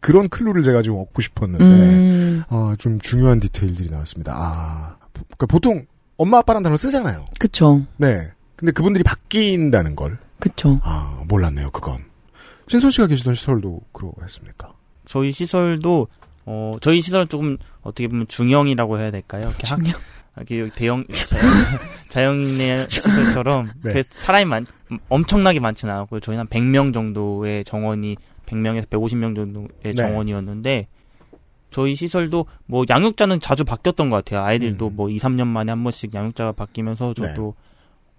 그런 클루를 제가 지금 얻고 싶었는데 음, 어, 좀 중요한 디테일들이 나왔습니다. 아, 그러니까 보통 엄마 아빠란 단어 쓰잖아요. 그쵸. 네. 근데 그분들이 바뀐다는 걸 그쵸. 아, 몰랐네요. 그건. 신선 씨가 계시던 시설도 그러했습니까? 저희 시설도 어 저희 시설은 조금 어떻게 보면 중형이라고 해야 될까요? 이렇게 학- 중형. 이렇게 대형 자영인의 시설처럼 네. 그 사람이 많 엄청나게 많지는 않았고요. 저희는 한 100명 정도의 정원이 100명에서 150명 정도의 네. 정원이었는데 저희 시설도 뭐 양육자는 자주 바뀌었던 것 같아요. 아이들도 음. 뭐 2, 3년 만에 한 번씩 양육자가 바뀌면서 저도 네.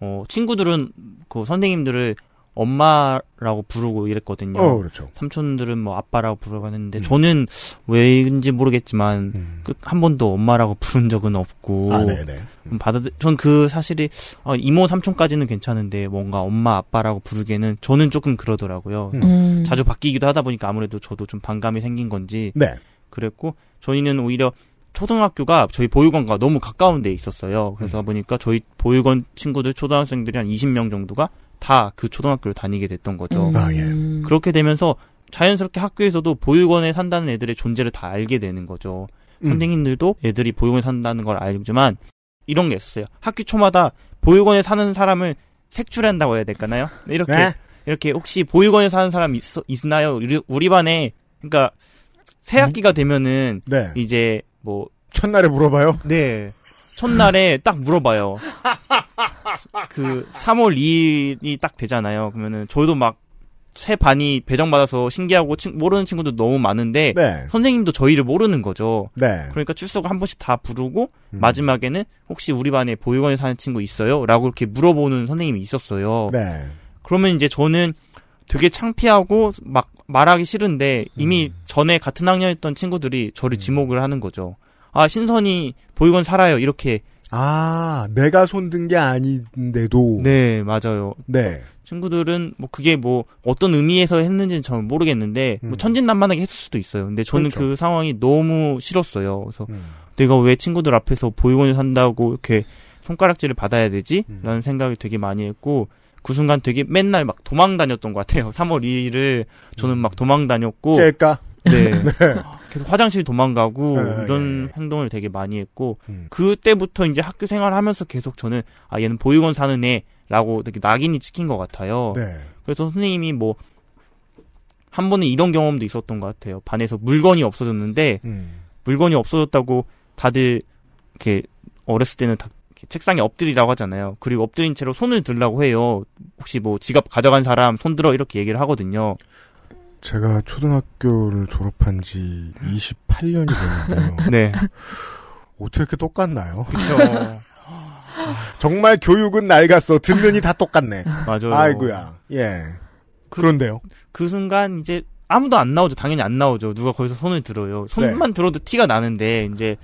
어 친구들은 그 선생님들을 엄마라고 부르고 이랬거든요. 어, 그렇죠. 삼촌들은 뭐 아빠라고 부르고 하는데 음. 저는 왜인지 모르겠지만 음. 그한 번도 엄마라고 부른 적은 없고 아, 네네. 좀 받아들 전 그 사실이 어, 이모 삼촌까지는 괜찮은데 뭔가 엄마 아빠라고 부르기에는 저는 조금 그러더라고요. 음. 음. 자주 바뀌기도 하다 보니까 아무래도 저도 좀 반감이 생긴 건지 네. 그랬고 저희는 오히려 초등학교가 저희 보육원과 너무 가까운 데 있었어요. 그래서 보니까 저희 보육원 친구들 초등학생들이 한 20명 정도가 다 그 초등학교를 다니게 됐던 거죠. 아, 예. 음. 그렇게 되면서 자연스럽게 학교에서도 보육원에 산다는 애들의 존재를 다 알게 되는 거죠. 음. 선생님들도 애들이 보육원에 산다는 걸 알지만 이런 게 있었어요. 학교 초마다 보육원에 사는 사람을 색출한다고 해야 될까나요? 이렇게 네. 이렇게 혹시 보육원에 사는 사람 있, 있나요? 우리, 우리 반에 그러니까 새 학기가 되면은 네. 이제 뭐 첫날에 물어봐요. 네. 첫날에 딱 물어봐요. 그 3월 2일이 딱 되잖아요. 그러면은 저도 막 새 반이 배정받아서 신기하고 친- 모르는 친구도 너무 많은데 네. 선생님도 저희를 모르는 거죠. 네. 그러니까 출석 한 번씩 다 부르고 음. 마지막에는 혹시 우리 반에 보육원에 사는 친구 있어요? 라고 이렇게 물어보는 선생님이 있었어요. 네. 그러면 이제 저는 되게 창피하고 막 말하기 싫은데 이미 음. 전에 같은 학년이었던 친구들이 저를 지목을 하는 거죠. 아, 신선이 보육원 살아요. 이렇게. 아, 내가 손든 게 아닌데도. 네, 맞아요. 네. 친구들은 뭐 그게 뭐 어떤 의미에서 했는지는 저는 모르겠는데 뭐 음. 천진난만하게 했을 수도 있어요. 근데 저는 그렇죠. 그 상황이 너무 싫었어요. 그래서 음. 내가 왜 친구들 앞에서 보육원에 산다고 이렇게 손가락질을 받아야 되지? 음. 라는 생각을 되게 많이 했고 그 순간 되게 맨날 막 도망 다녔던 것 같아요. 3월 2일을 저는 막 도망 다녔고? 네. 네. 계속 화장실 도망가고 네, 이런 예. 행동을 되게 많이 했고 음. 그때부터 이제 학교 생활하면서 계속 저는 아 얘는 보육원 사는 애라고 되게 낙인이 찍힌 것 같아요. 네. 그래서 선생님이 뭐 한 번은 이런 경험도 있었던 것 같아요. 반에서 물건이 없어졌는데 음. 물건이 없어졌다고 다들 이렇게 어렸을 때는 다 책상에 엎드리라고 하잖아요. 그리고 엎드린 채로 손을 들라고 해요. 혹시 뭐 지갑 가져간 사람 손 들어 이렇게 얘기를 하거든요. 제가 초등학교를 졸업한 지 28년이 됐는데요. 네. 어떻게 이렇게 똑같나요? 그렇죠. 정말 교육은 낡았어. 듣는이 다 똑같네. 맞아요. 아이고야. 예. 그런데요. 그 순간 이제 아무도 안 나오죠. 당연히 안 나오죠. 누가 거기서 손을 들어요. 손만 들어도 티가 나는데 이제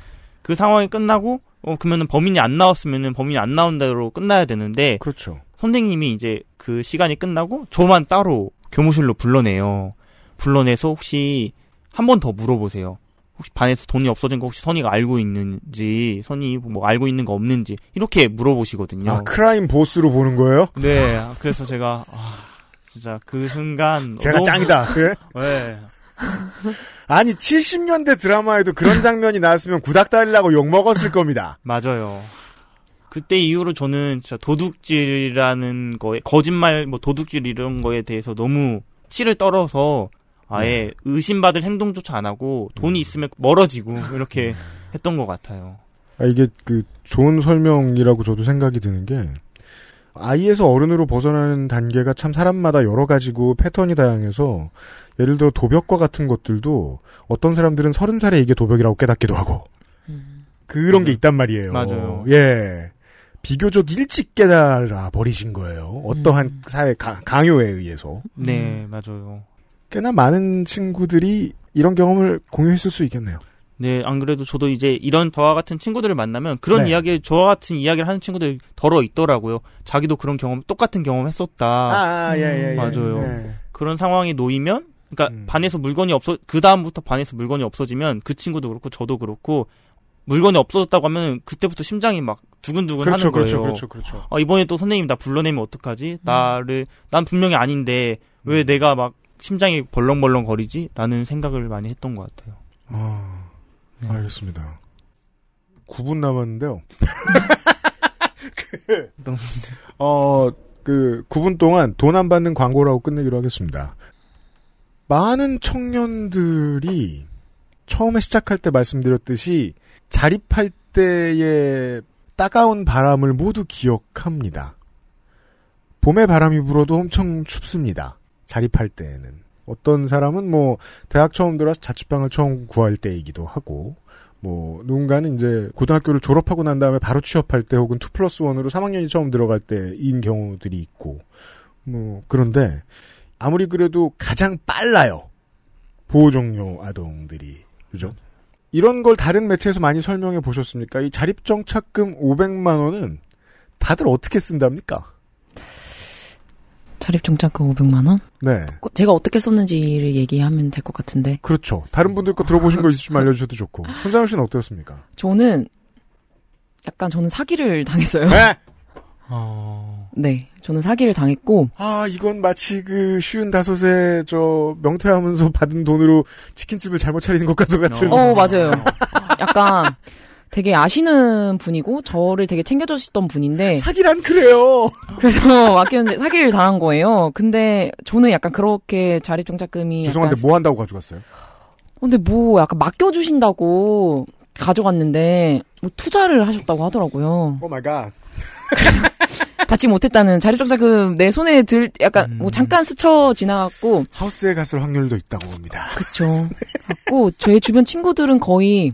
그 상황이 끝나고 어 그러면은 범인이 안 나왔으면은 범인이 안 나온 대로 끝나야 되는데 그렇죠. 선생님이 이제 그 시간이 끝나고 저만 따로 교무실로 불러내요. 불러내서 혹시 한 번 더 물어보세요. 혹시 반에서 돈이 없어진 거 혹시 선이가 알고 있는지, 선이 뭐 알고 있는 거 없는지 이렇게 물어보시거든요. 아, 크라임 보스로 보는 거예요? 네, 그래서 제가 아, 진짜 그 순간 제가 너무- 짱이다. 그래? 네, 아니, 70년대 드라마에도 그런 장면이 나왔으면 구닥다리라고 욕 먹었을 겁니다. 맞아요. 그때 이후로 저는 진짜 도둑질이라는 거에 거짓말 뭐 도둑질 이런 거에 대해서 너무 치를 떨어서 아예 의심받을 행동조차 안 하고 돈이 있으면 멀어지고 이렇게 했던 것 같아요. 아, 이게 그 좋은 설명이라고 저도 생각이 드는 게 아이에서 어른으로 벗어나는 단계가 참 사람마다 여러 가지고 패턴이 다양해서 예를 들어 도벽과 같은 것들도 어떤 사람들은 서른 살에 이게 도벽이라고 깨닫기도 하고 그런 게 있단 말이에요. 맞아요. 예. 비교적 일찍 깨달아 버리신 거예요. 어떠한 사회 가- 강요에 의해서. 네, 맞아요. 꽤나 많은 친구들이 이런 경험을 공유했을 수 있겠네요. 네, 안 그래도 저도 이제 이런 저와 같은 친구들을 만나면 그런 네. 이야기, 저와 같은 이야기를 하는 친구들이 덜어 있더라고요. 자기도 그런 경험, 똑같은 경험 했었다. 아, 예, 예, 예. 맞아요. 예. 그런 상황이 놓이면, 그러니까 음. 반에서 물건이 없어, 그 다음부터 반에서 물건이 없어지면 그 친구도 그렇고 저도 그렇고 물건이 없어졌다고 하면 그때부터 심장이 막 두근두근 그렇죠, 하는 거예요. 그렇죠, 그렇죠, 그렇죠. 아, 이번에 또 선생님 나 불러내면 어떡하지? 나를, 난 분명히 아닌데 왜 내가 막 심장이 벌렁벌렁 거리지? 라는 생각을 많이 했던 것 같아요. 아, 네. 알겠습니다. 9분 남았는데요. 그, 어, 그, 9분 동안 돈 안 받는 광고라고 끝내기로 하겠습니다. 많은 청년들이 처음에 시작할 때 말씀드렸듯이 자립할 때의 따가운 바람을 모두 기억합니다. 봄에 바람이 불어도 엄청 춥습니다. 자립할 때에는. 어떤 사람은 뭐 대학 처음 들어와서 자취방을 처음 구할 때이기도 하고 뭐 누군가는 이제 고등학교를 졸업하고 난 다음에 바로 취업할 때 혹은 2 플러스 1으로 3학년이 처음 들어갈 때인 경우들이 있고 뭐 그런데 아무리 그래도 가장 빨라요. 보호종료 아동들이. 그죠? 이런 걸 다른 매체에서 많이 설명해 보셨습니까? 이 자립정착금 500만 원은 다들 어떻게 쓴답니까? 자립정착금 500만 원? 네. 제가 어떻게 썼는지를 얘기하면 될 것 같은데 그렇죠. 다른 분들 거 들어보신 거 있으시면 알려주셔도 좋고. 손장훈 씨는 어떠셨습니까? 저는 약간 저는 사기를 당했어요. 네. 네, 저는 사기를 당했고 아, 이건 마치 그 쉬운 다섯에 저 명퇴하면서 받은 돈으로 치킨집을 잘못 차리는 것 같은. 어 맞아요. 약간 되게 아시는 분이고 저를 되게 챙겨주셨던 분인데 사기란 그래요. 그래서 맡겼는데 사기를 당한 거예요. 근데 저는 약간 그렇게 자립정착금이 죄송한데 약간 뭐 한다고 가져갔어요? 근데 뭐 약간 맡겨주신다고 가져갔는데 뭐 투자를 하셨다고 하더라고요. Oh my god. 받지 못했다는 자립정착금 내 손에 들 약간 음. 뭐 잠깐 스쳐 지나갔고 하우스에 갔을 확률도 있다고 봅니다. 그쵸. 갖고 제 주변 친구들은 거의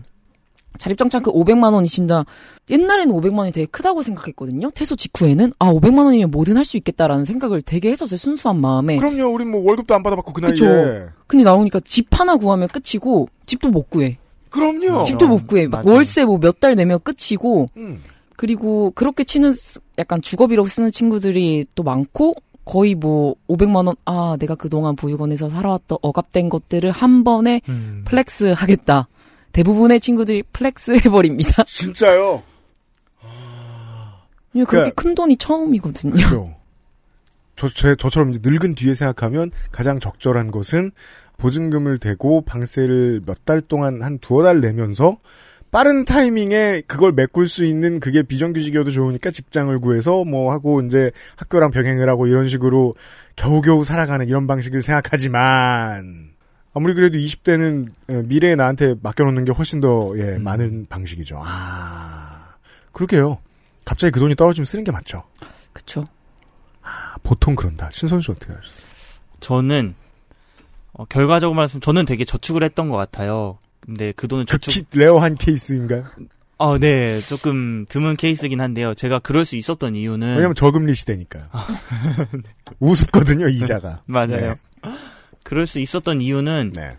자립정착금 500만 원이 진짜 옛날에는 500만 원이 되게 크다고 생각했거든요. 퇴소 직후에는 아 500만 원이면 뭐든 할 수 있겠다라는 생각을 되게 했었어요. 순수한 마음에. 그럼요, 우린 뭐 월급도 안 받아봤고 그 나이에. 그쵸. 근데 나오니까 집 하나 구하면 끝이고 집도 못 구해. 그럼요. 집도 못 구해. 막 맞아요. 월세 뭐 몇 달 내면 끝이고 음. 그리고 그렇게 치는 스- 약간 주거비로 쓰는 친구들이 또 많고 거의 뭐 500만 원 아 내가 그동안 보육원에서 살아왔던 억압된 것들을 한 번에 음. flex 하겠다. 대부분의 친구들이 flex 해버립니다. 진짜요? 왜냐면 그렇게 그러니까- 큰 돈이 처음이거든요. 그죠. 저, 제, 저처럼 이제 늙은 뒤에 생각하면 가장 적절한 것은 보증금을 대고 방세를 몇 달 동안 한 두어 달 내면서 빠른 타이밍에 그걸 메꿀 수 있는 그게 비정규직이어도 좋으니까 직장을 구해서 뭐 하고 이제 학교랑 병행을 하고 이런 식으로 겨우겨우 살아가는 이런 방식을 생각하지만 아무리 그래도 20대는 미래에 나한테 맡겨놓는 게 훨씬 더 예, 많은 방식이죠. 아 그렇게요. 갑자기 그 돈이 떨어지면 쓰는 게 맞죠. 그쵸. 아, 보통 그런다. 신선 씨 어떻게 하셨어요? 저는 어, 결과적으로 말하면 저는 되게 저축을 했던 것 같아요. 근데 그 돈을 저축 극히 rare한 케이스인가요? 어, 네. 조금 드문 케이스긴 한데요. 제가 그럴 수 있었던 이유는 왜냐면 저금리 시대니까. 우습거든요, 이자가. 맞아요. 그럴 수 있었던 이유는 네.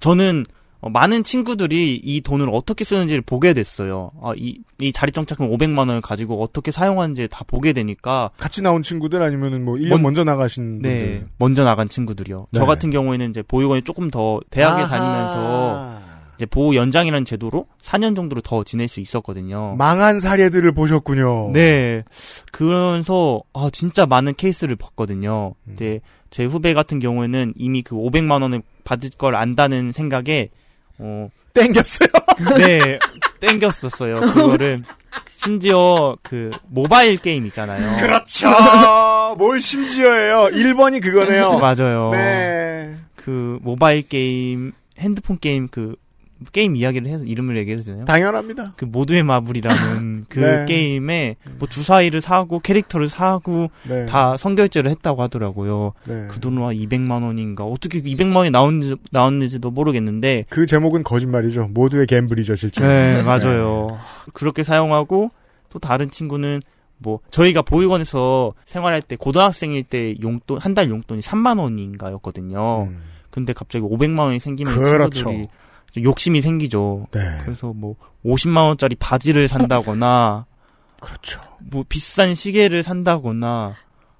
저는 어, 많은 친구들이 이 돈을 어떻게 쓰는지를 보게 됐어요. 아, 이, 이 자립정착금 500만 원을 가지고 어떻게 사용하는지 다 보게 되니까 같이 나온 친구들 아니면은 뭐 1년 먼- 먼저 나가신 네, 분들. 먼저 나간 친구들이요. 네. 저 같은 경우에는 이제 보육원이 조금 더 대학에 아하. 다니면서 이제 보호 연장이라는 제도로 4년 정도로 더 지낼 수 있었거든요. 망한 사례들을 보셨군요. 네. 그러면서 아 진짜 많은 케이스를 봤거든요. 음. 근데 제 후배 같은 경우에는 이미 그 500만 원을 받을 걸 안다는 생각에 어 땡겼어요. 네, 땡겼었어요. 그거를 심지어 그 모바일 게임 있잖아요. 그렇죠. 뭘 심지어예요. 1번이 그거네요. 맞아요. 네. 그 모바일 게임, 핸드폰 게임 그 게임 이야기를 해서 이름을 얘기해도 되나요? 당연합니다. 그 모두의 마블이라는 그 네. 게임에 뭐 주사위를 사고 캐릭터를 사고 네. 다 선결제를 했다고 하더라고요. 네. 그한 200만 원인가 어떻게 200만 원이 나온지 나왔는지도 모르겠는데 그 제목은 거짓말이죠. 모두의 gamble이죠, 실제. 네, 맞아요. 그렇게 사용하고 또 다른 친구는 뭐 저희가 보육원에서 생활할 때 고등학생일 때 용돈 한 달 용돈이 3만 원인가였거든요. 음. 근데 갑자기 500만 원이 생기면 그렇죠. 친구들이 좀 욕심이 생기죠. 네. 그래서 뭐 50만 원짜리 바지를 산다거나 그렇죠. 뭐 비싼 시계를 산다거나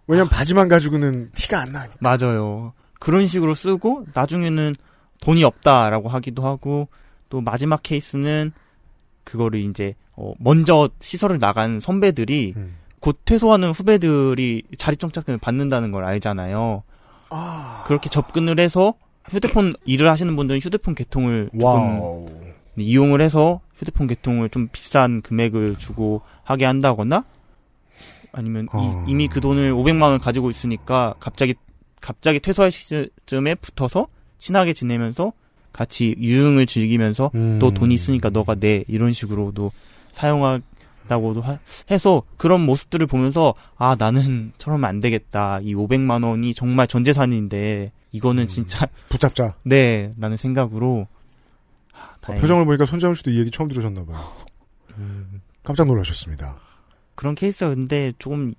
왜냐면 바지만 가지고는 티가 안 나니까. 맞아요. 그런 식으로 쓰고 나중에는 돈이 없다라고 하기도 하고 또 마지막 케이스는 그거를 이제 어 먼저 시설을 나간 선배들이 음. 곧 퇴소하는 후배들이 자립정착금을 받는다는 걸 알잖아요. 아. 그렇게 접근을 해서 휴대폰 일을 하시는 분들은 휴대폰 개통을 조금 와우. 이용을 해서 휴대폰 개통을 좀 비싼 금액을 주고 하게 한다거나 아니면 어. 이미 그 돈을 500만 원 가지고 있으니까 갑자기 갑자기 퇴소할 시점에 붙어서 친하게 지내면서 같이 유흥을 즐기면서 음. 또 돈이 있으니까 너가 내 이런 식으로도 사용한다고도 하- 해서 그런 모습들을 보면서 아 나는 저러면 안 되겠다 이 500만 원이 정말 전 재산인데 이거는 진짜 붙잡자. 네라는 생각으로 아, 어, 표정을 보니까 손재훈 씨도 이 얘기 처음 들으셨나 봐요. 음. 깜짝 놀라셨습니다. 그런 케이스가 근데 조금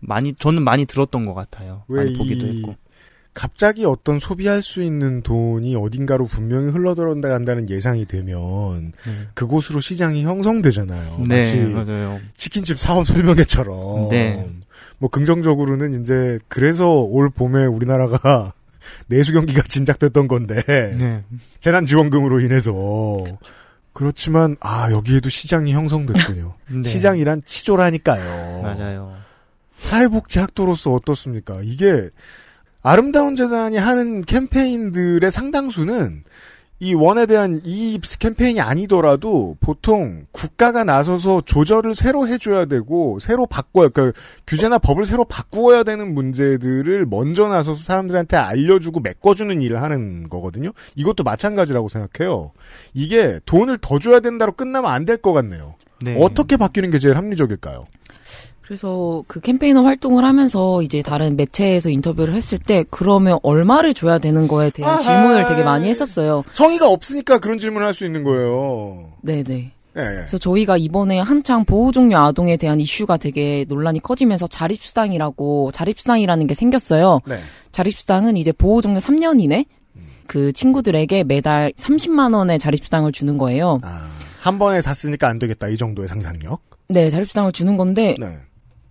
많이 저는 많이 들었던 것 같아요. 많이 보기도 이- 했고. 갑자기 어떤 소비할 수 있는 돈이 어딘가로 분명히 흘러들어간다는 예상이 되면 그곳으로 시장이 형성되잖아요. 네, 맞아요. 치킨집 사업 설명회처럼. 네. 뭐 긍정적으로는 이제 그래서 올 봄에 우리나라가 내수 경기가 진작됐던 건데 네. 재난지원금으로 인해서 그렇지만 아 여기에도 시장이 형성됐군요. 네. 시장이란 치졸하니까요. 맞아요. 사회복지학도로서 어떻습니까? 이게 아름다운 재단이 하는 캠페인들의 상당수는 이 원에 대한 이입 캠페인이 아니더라도 보통 국가가 나서서 조절을 새로 해줘야 되고 새로 바꿔야 그러니까 규제나 법을 새로 바꾸어야 되는 문제들을 먼저 나서서 사람들한테 알려주고 메꿔주는 일을 하는 거거든요. 이것도 마찬가지라고 생각해요. 이게 돈을 더 줘야 된다로 끝나면 안 될 것 같네요. 네. 어떻게 바뀌는 게 제일 합리적일까요? 그래서 그 캠페이너 활동을 하면서 이제 다른 매체에서 인터뷰를 했을 때 그러면 얼마를 줘야 되는 거에 대한 아하. 질문을 되게 많이 했었어요. 성의가 없으니까 그런 질문을 할 수 있는 거예요. 네네. 예, 예. 그래서 저희가 이번에 한창 보호종료 아동에 대한 이슈가 되게 논란이 커지면서 자립수당이라고 자립수당이라는 게 생겼어요. 네. 자립수당은 이제 보호종료 3년 이내 그 친구들에게 매달 30만 원의 자립수당을 주는 거예요. 아, 한 번에 다 쓰니까 안 되겠다. 이 정도의 상상력. 네, 자립수당을 주는 건데 네.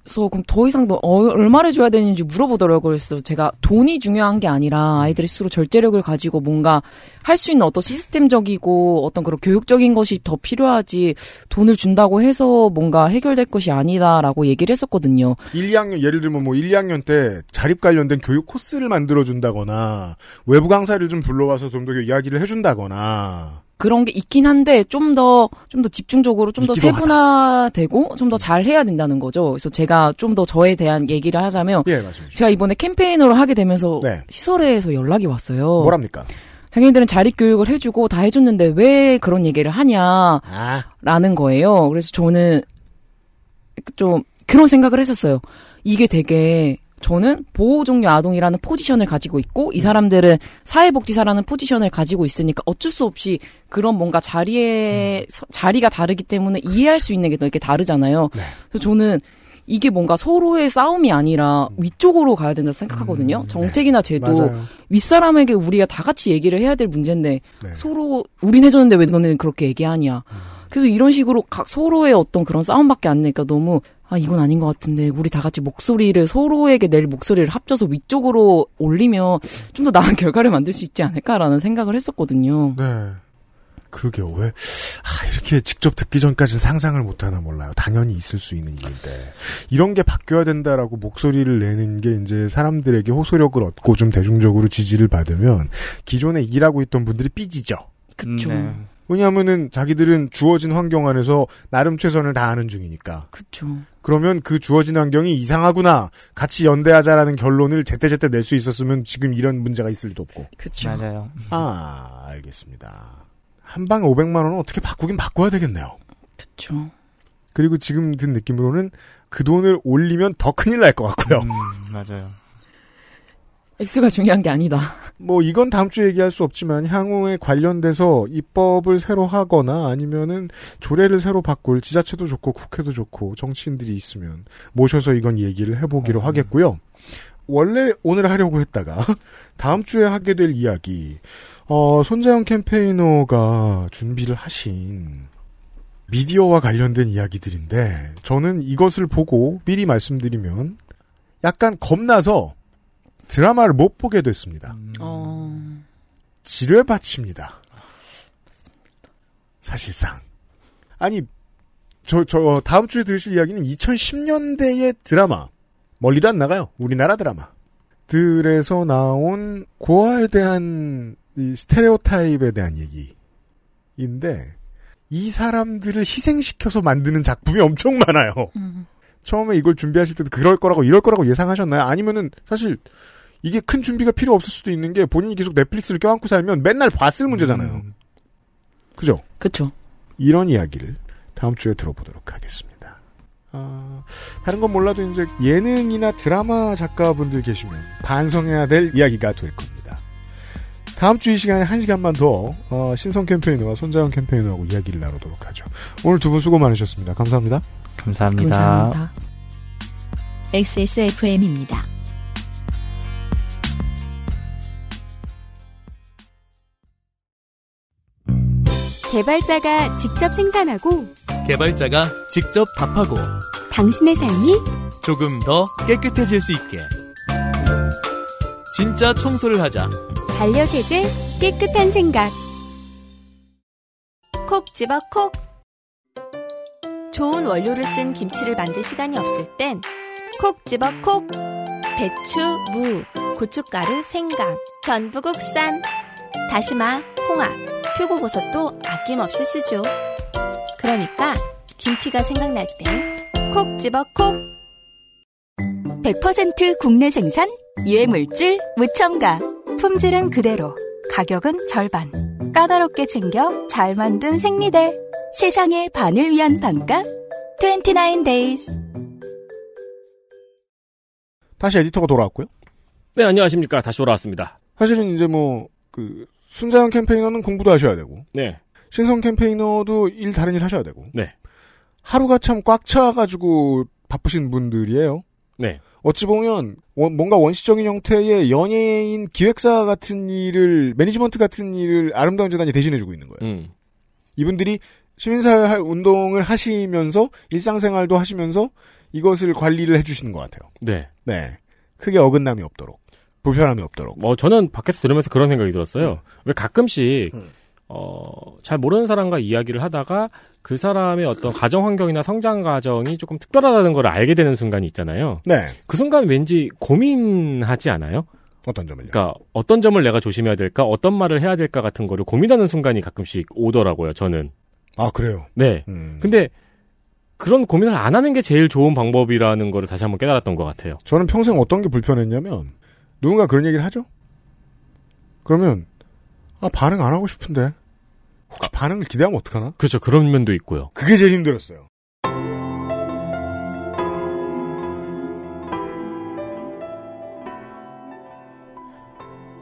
그래서 그럼 더 이상 더 어, 얼마를 줘야 되는지 물어보더라고요. 그래서 제가 돈이 중요한 게 아니라 아이들이 스스로 절제력을 가지고 뭔가 할 수 있는 어떤 시스템적이고 어떤 그런 교육적인 것이 더 필요하지 돈을 준다고 해서 뭔가 해결될 것이 아니다라고 얘기를 했었거든요. 1, 2학년 예를 들면 뭐 1, 2학년 때 자립 관련된 교육 코스를 만들어 준다거나 외부 강사를 좀 불러와서 좀 더 이야기를 해 준다거나 그런 게 있긴 한데 좀 더 좀 더 집중적으로 좀 더. 세분화되고 좀 더 잘 해야 된다는 거죠. 그래서 제가 좀 더 저에 대한 얘기를 하자면 예. 제가 이번에 캠페이너를 하게 되면서 네. 시설에서 연락이 왔어요. 뭐랍니까? 자기네들은 자립 교육을 해주고 다 해줬는데 왜 그런 얘기를 하냐라는 아, 거예요. 그래서 저는 좀 그런 생각을 했었어요. 이게 되게 저는 보호 종료 아동이라는 포지션을 가지고 있고 이 사람들은 사회복지사라는 포지션을 가지고 있으니까 어쩔 수 없이 그런 뭔가 자리에 서- 자리가 다르기 때문에 이해할 수 있는 게또 이렇게 다르잖아요. 네. 그래서 저는 이게 뭔가 서로의 싸움이 아니라 위쪽으로 가야 된다 생각하거든요. 정책이나 제도. 윗사람에게 우리가 다 같이 얘기를 해야 될 문제인데 네. 서로 우린 해줬는데 왜 너네는 그렇게 얘기하냐. 그래서 이런 식으로 각 서로의 어떤 그런 싸움밖에 안 내니까 너무 아 이건 아닌 것 같은데 우리 다 같이 목소리를 서로에게 낼 목소리를 합쳐서 위쪽으로 올리면 좀 더 나은 결과를 만들 수 있지 않을까라는 생각을 했었거든요. 네. 그러게요. 왜, 아, 이렇게 직접 듣기 전까지는 상상을 못하나 몰라요. 당연히 있을 수 있는 일인데. 이런 게 바뀌어야 된다라고 목소리를 내는 게 이제 사람들에게 호소력을 얻고 좀 대중적으로 지지를 받으면 기존에 일하고 있던 분들이 삐지죠. 그쵸. 네. 왜냐하면은 자기들은 주어진 환경 안에서 나름 최선을 다하는 중이니까. 그쵸. 그러면 그 주어진 환경이 이상하구나. 같이 연대하자라는 결론을 제때제때 낼 수 있었으면 지금 이런 문제가 있을 리도 없고. 그쵸. 맞아요. 아, 알겠습니다. 한 방에 500만 원은 어떻게 바꾸긴 바꿔야 되겠네요. 그쵸. 그리고 지금 든 느낌으로는 그 돈을 올리면 더 큰일 날 것 같고요. 음, 맞아요. 액수가 중요한 게 아니다. 뭐 이건 다음 주에 얘기할 수 없지만 향후에 관련돼서 입법을 새로 하거나 아니면은 조례를 새로 바꿀 지자체도 좋고 국회도 좋고 정치인들이 있으면 모셔서 이건 얘기를 해보기로 음. 하겠고요. 원래 오늘 하려고 했다가 다음 주에 하게 될 이야기 어, 손자영 캠페이너가 준비를 하신 미디어와 관련된 이야기들인데 저는 이것을 보고 미리 말씀드리면 약간 겁나서 드라마를 못 보게 됐습니다. 음, 어... 지뢰밭입니다. 사실상. 아니, 저, 저, 다음 주에 들으실 이야기는 2010년대의 드라마. 멀리도 안 나가요. 우리나라 드라마. 들에서 나온 고아에 대한 이 스테레오타입에 대한 얘기인데, 이 사람들을 희생시켜서 만드는 작품이 엄청 많아요. 음. 처음에 이걸 준비하실 때도 그럴 거라고 이럴 거라고 예상하셨나요? 아니면은 사실 이게 큰 준비가 필요 없을 수도 있는 게 본인이 계속 넷플릭스를 껴안고 살면 맨날 봤을 문제잖아요. 음, 그죠? 그쵸. 이런 이야기를 다음 주에 들어보도록 하겠습니다. 아, 다른 건 몰라도 이제 예능이나 드라마 작가분들 계시면 반성해야 될 이야기가 될 겁니다. 다음 주 이 시간에 한 시간만 더 어, 신성 캠페이너와 손자영 캠페이너하고 이야기를 나누도록 하죠. 오늘 두 분 수고 많으셨습니다. 감사합니다. 감사합니다. 감사합니다. XSFM입니다. 개발자가 직접 생산하고 개발자가 직접 답하고 당신의 삶이 조금 더 깨끗해질 수 있게 진짜 청소를 하자 반려세제 깨끗한 생각 콕 집어 콕. 좋은 원료를 쓴 김치를 만들 시간이 없을 땐 콕 집어 콕. 배추, 무, 고춧가루, 생강, 전부 국산. 다시마, 홍합, 표고버섯도 아낌없이 쓰죠. 그러니까 김치가 생각날 땐 콕 집어 콕. 100% 국내 생산, 유해물질 무첨가. 품질은 그대로, 가격은 절반. 까다롭게 챙겨 잘 만든 생리대. 세상의 반을 위한 반값. 29 days. 다시 에디터가 돌아왔고요. 네, 안녕하십니까. 다시 돌아왔습니다. 사실은 이제 뭐, 그, 순자형 캠페이너는 공부도 하셔야 되고, 네. 신성 캠페이너도 일 다른 일 하셔야 되고, 네. 하루가 참 꽉 차가지고 바쁘신 분들이에요. 네. 어찌 보면 원- 뭔가 원시적인 형태의 연예인 기획사 같은 일을 매니지먼트 같은 일을 아름다운 재단이 대신해주고 있는 거예요. 음. 이분들이 시민사회 할 운동을 하시면서 일상생활도 하시면서 이것을 관리를 해주시는 것 같아요. 네. 네, 크게 어긋남이 없도록 불편함이 없도록. 어, 저는 밖에서 들으면서 그런 생각이 들었어요. 음. 왜 가끔씩, 어, 잘 모르는 사람과 이야기를 하다가 그 사람의 어떤 가정 환경이나 성장 과정이 조금 특별하다는 걸 알게 되는 순간이 있잖아요. 네, 그 순간 왠지 고민하지 않아요? 어떤 점을요? 그러니까 어떤 점을 내가 조심해야 될까, 어떤 말을 해야 될까 같은 거를 고민하는 순간이 가끔씩 오더라고요. 저는. 아 그래요. 네. 음. 근데 그런 고민을 안 하는 게 제일 좋은 방법이라는 거를 다시 한번 깨달았던 것 같아요. 저는 평생 어떤 게 불편했냐면 누군가 그런 얘기를 하죠. 그러면 아 반응 안 하고 싶은데 혹시 반응을 기대하면 어떡하나? 그렇죠. 그런 면도 있고요. 그게 제일 힘들었어요.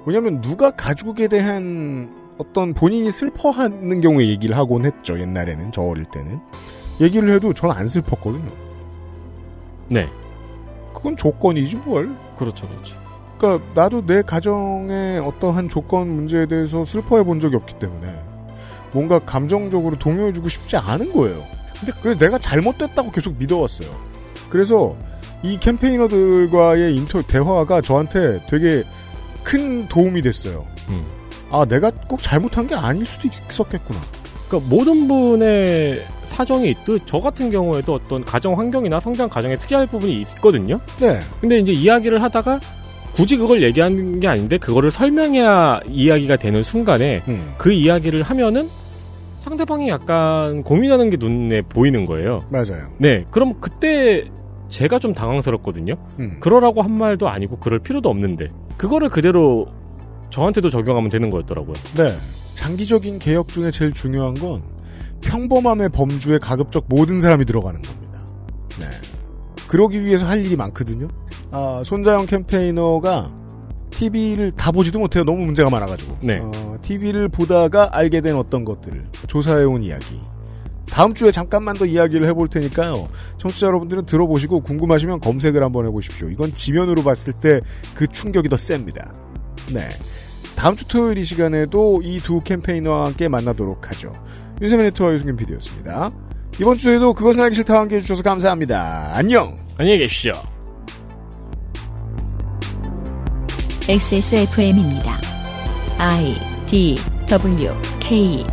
왜냐면 누가 가족에 대한 어떤 본인이 슬퍼하는 경우에 얘기를 하곤 했죠. 옛날에는 저 어릴 때는 얘기를 해도 전 안 슬펐거든요. 네. 그건 조건이지 뭘. 그렇죠, 그렇죠. 그러니까 나도 내 가정의 어떠한 조건 문제에 대해서 슬퍼해 본 적이 없기 때문에 뭔가 감정적으로 동요해주고 싶지 않은 거예요. 그래서 내가 잘못됐다고 계속 믿어왔어요. 그래서 이 캠페이너들과의 인터 대화가 저한테 되게 큰 도움이 됐어요. 음. 아 내가 꼭 잘못한 게 아닐 수도 있었겠구나. 그러니까 모든 분의 사정이 있듯 저 같은 경우에도 어떤 가정 환경이나 성장 과정에 특이할 부분이 있거든요. 네. 근데 이제 이야기를 하다가 굳이 그걸 얘기하는 게 아닌데 그거를 설명해야 이야기가 되는 순간에 음. 그 이야기를 하면은 상대방이 약간 고민하는 게 눈에 보이는 거예요. 맞아요. 네. 그럼 그때 제가 좀 당황스럽거든요. 음. 그러라고 한 말도 아니고 그럴 필요도 없는데 그거를 그대로 저한테도 적용하면 되는 거였더라고요. 네. 장기적인 개혁 중에 제일 중요한 건 평범함의 범주에 가급적 모든 사람이 들어가는 겁니다. 네. 그러기 위해서 할 일이 많거든요. 아, 손자영 캠페이너가 TV를 다 보지도 못해요. 너무 문제가 많아가지고. 네. 어, TV를 보다가 알게 된 어떤 것들을 조사해온 이야기. 다음 주에 잠깐만 더 이야기를 해볼 테니까요. 청취자 여러분들은 들어보시고 궁금하시면 검색을 한번 해보십시오. 이건 지면으로 봤을 때 그 충격이 더 셉니다. 네. 다음 주 토요일 이 시간에도 이 두 캠페이너와 함께 만나도록 하죠. 윤세민 네트와 유승균 PD였습니다. 이번 주에도 그것은 알기 싫다 함께 해주셔서 감사합니다. 안녕! 안녕히 계십시오. XSFM입니다. I D W K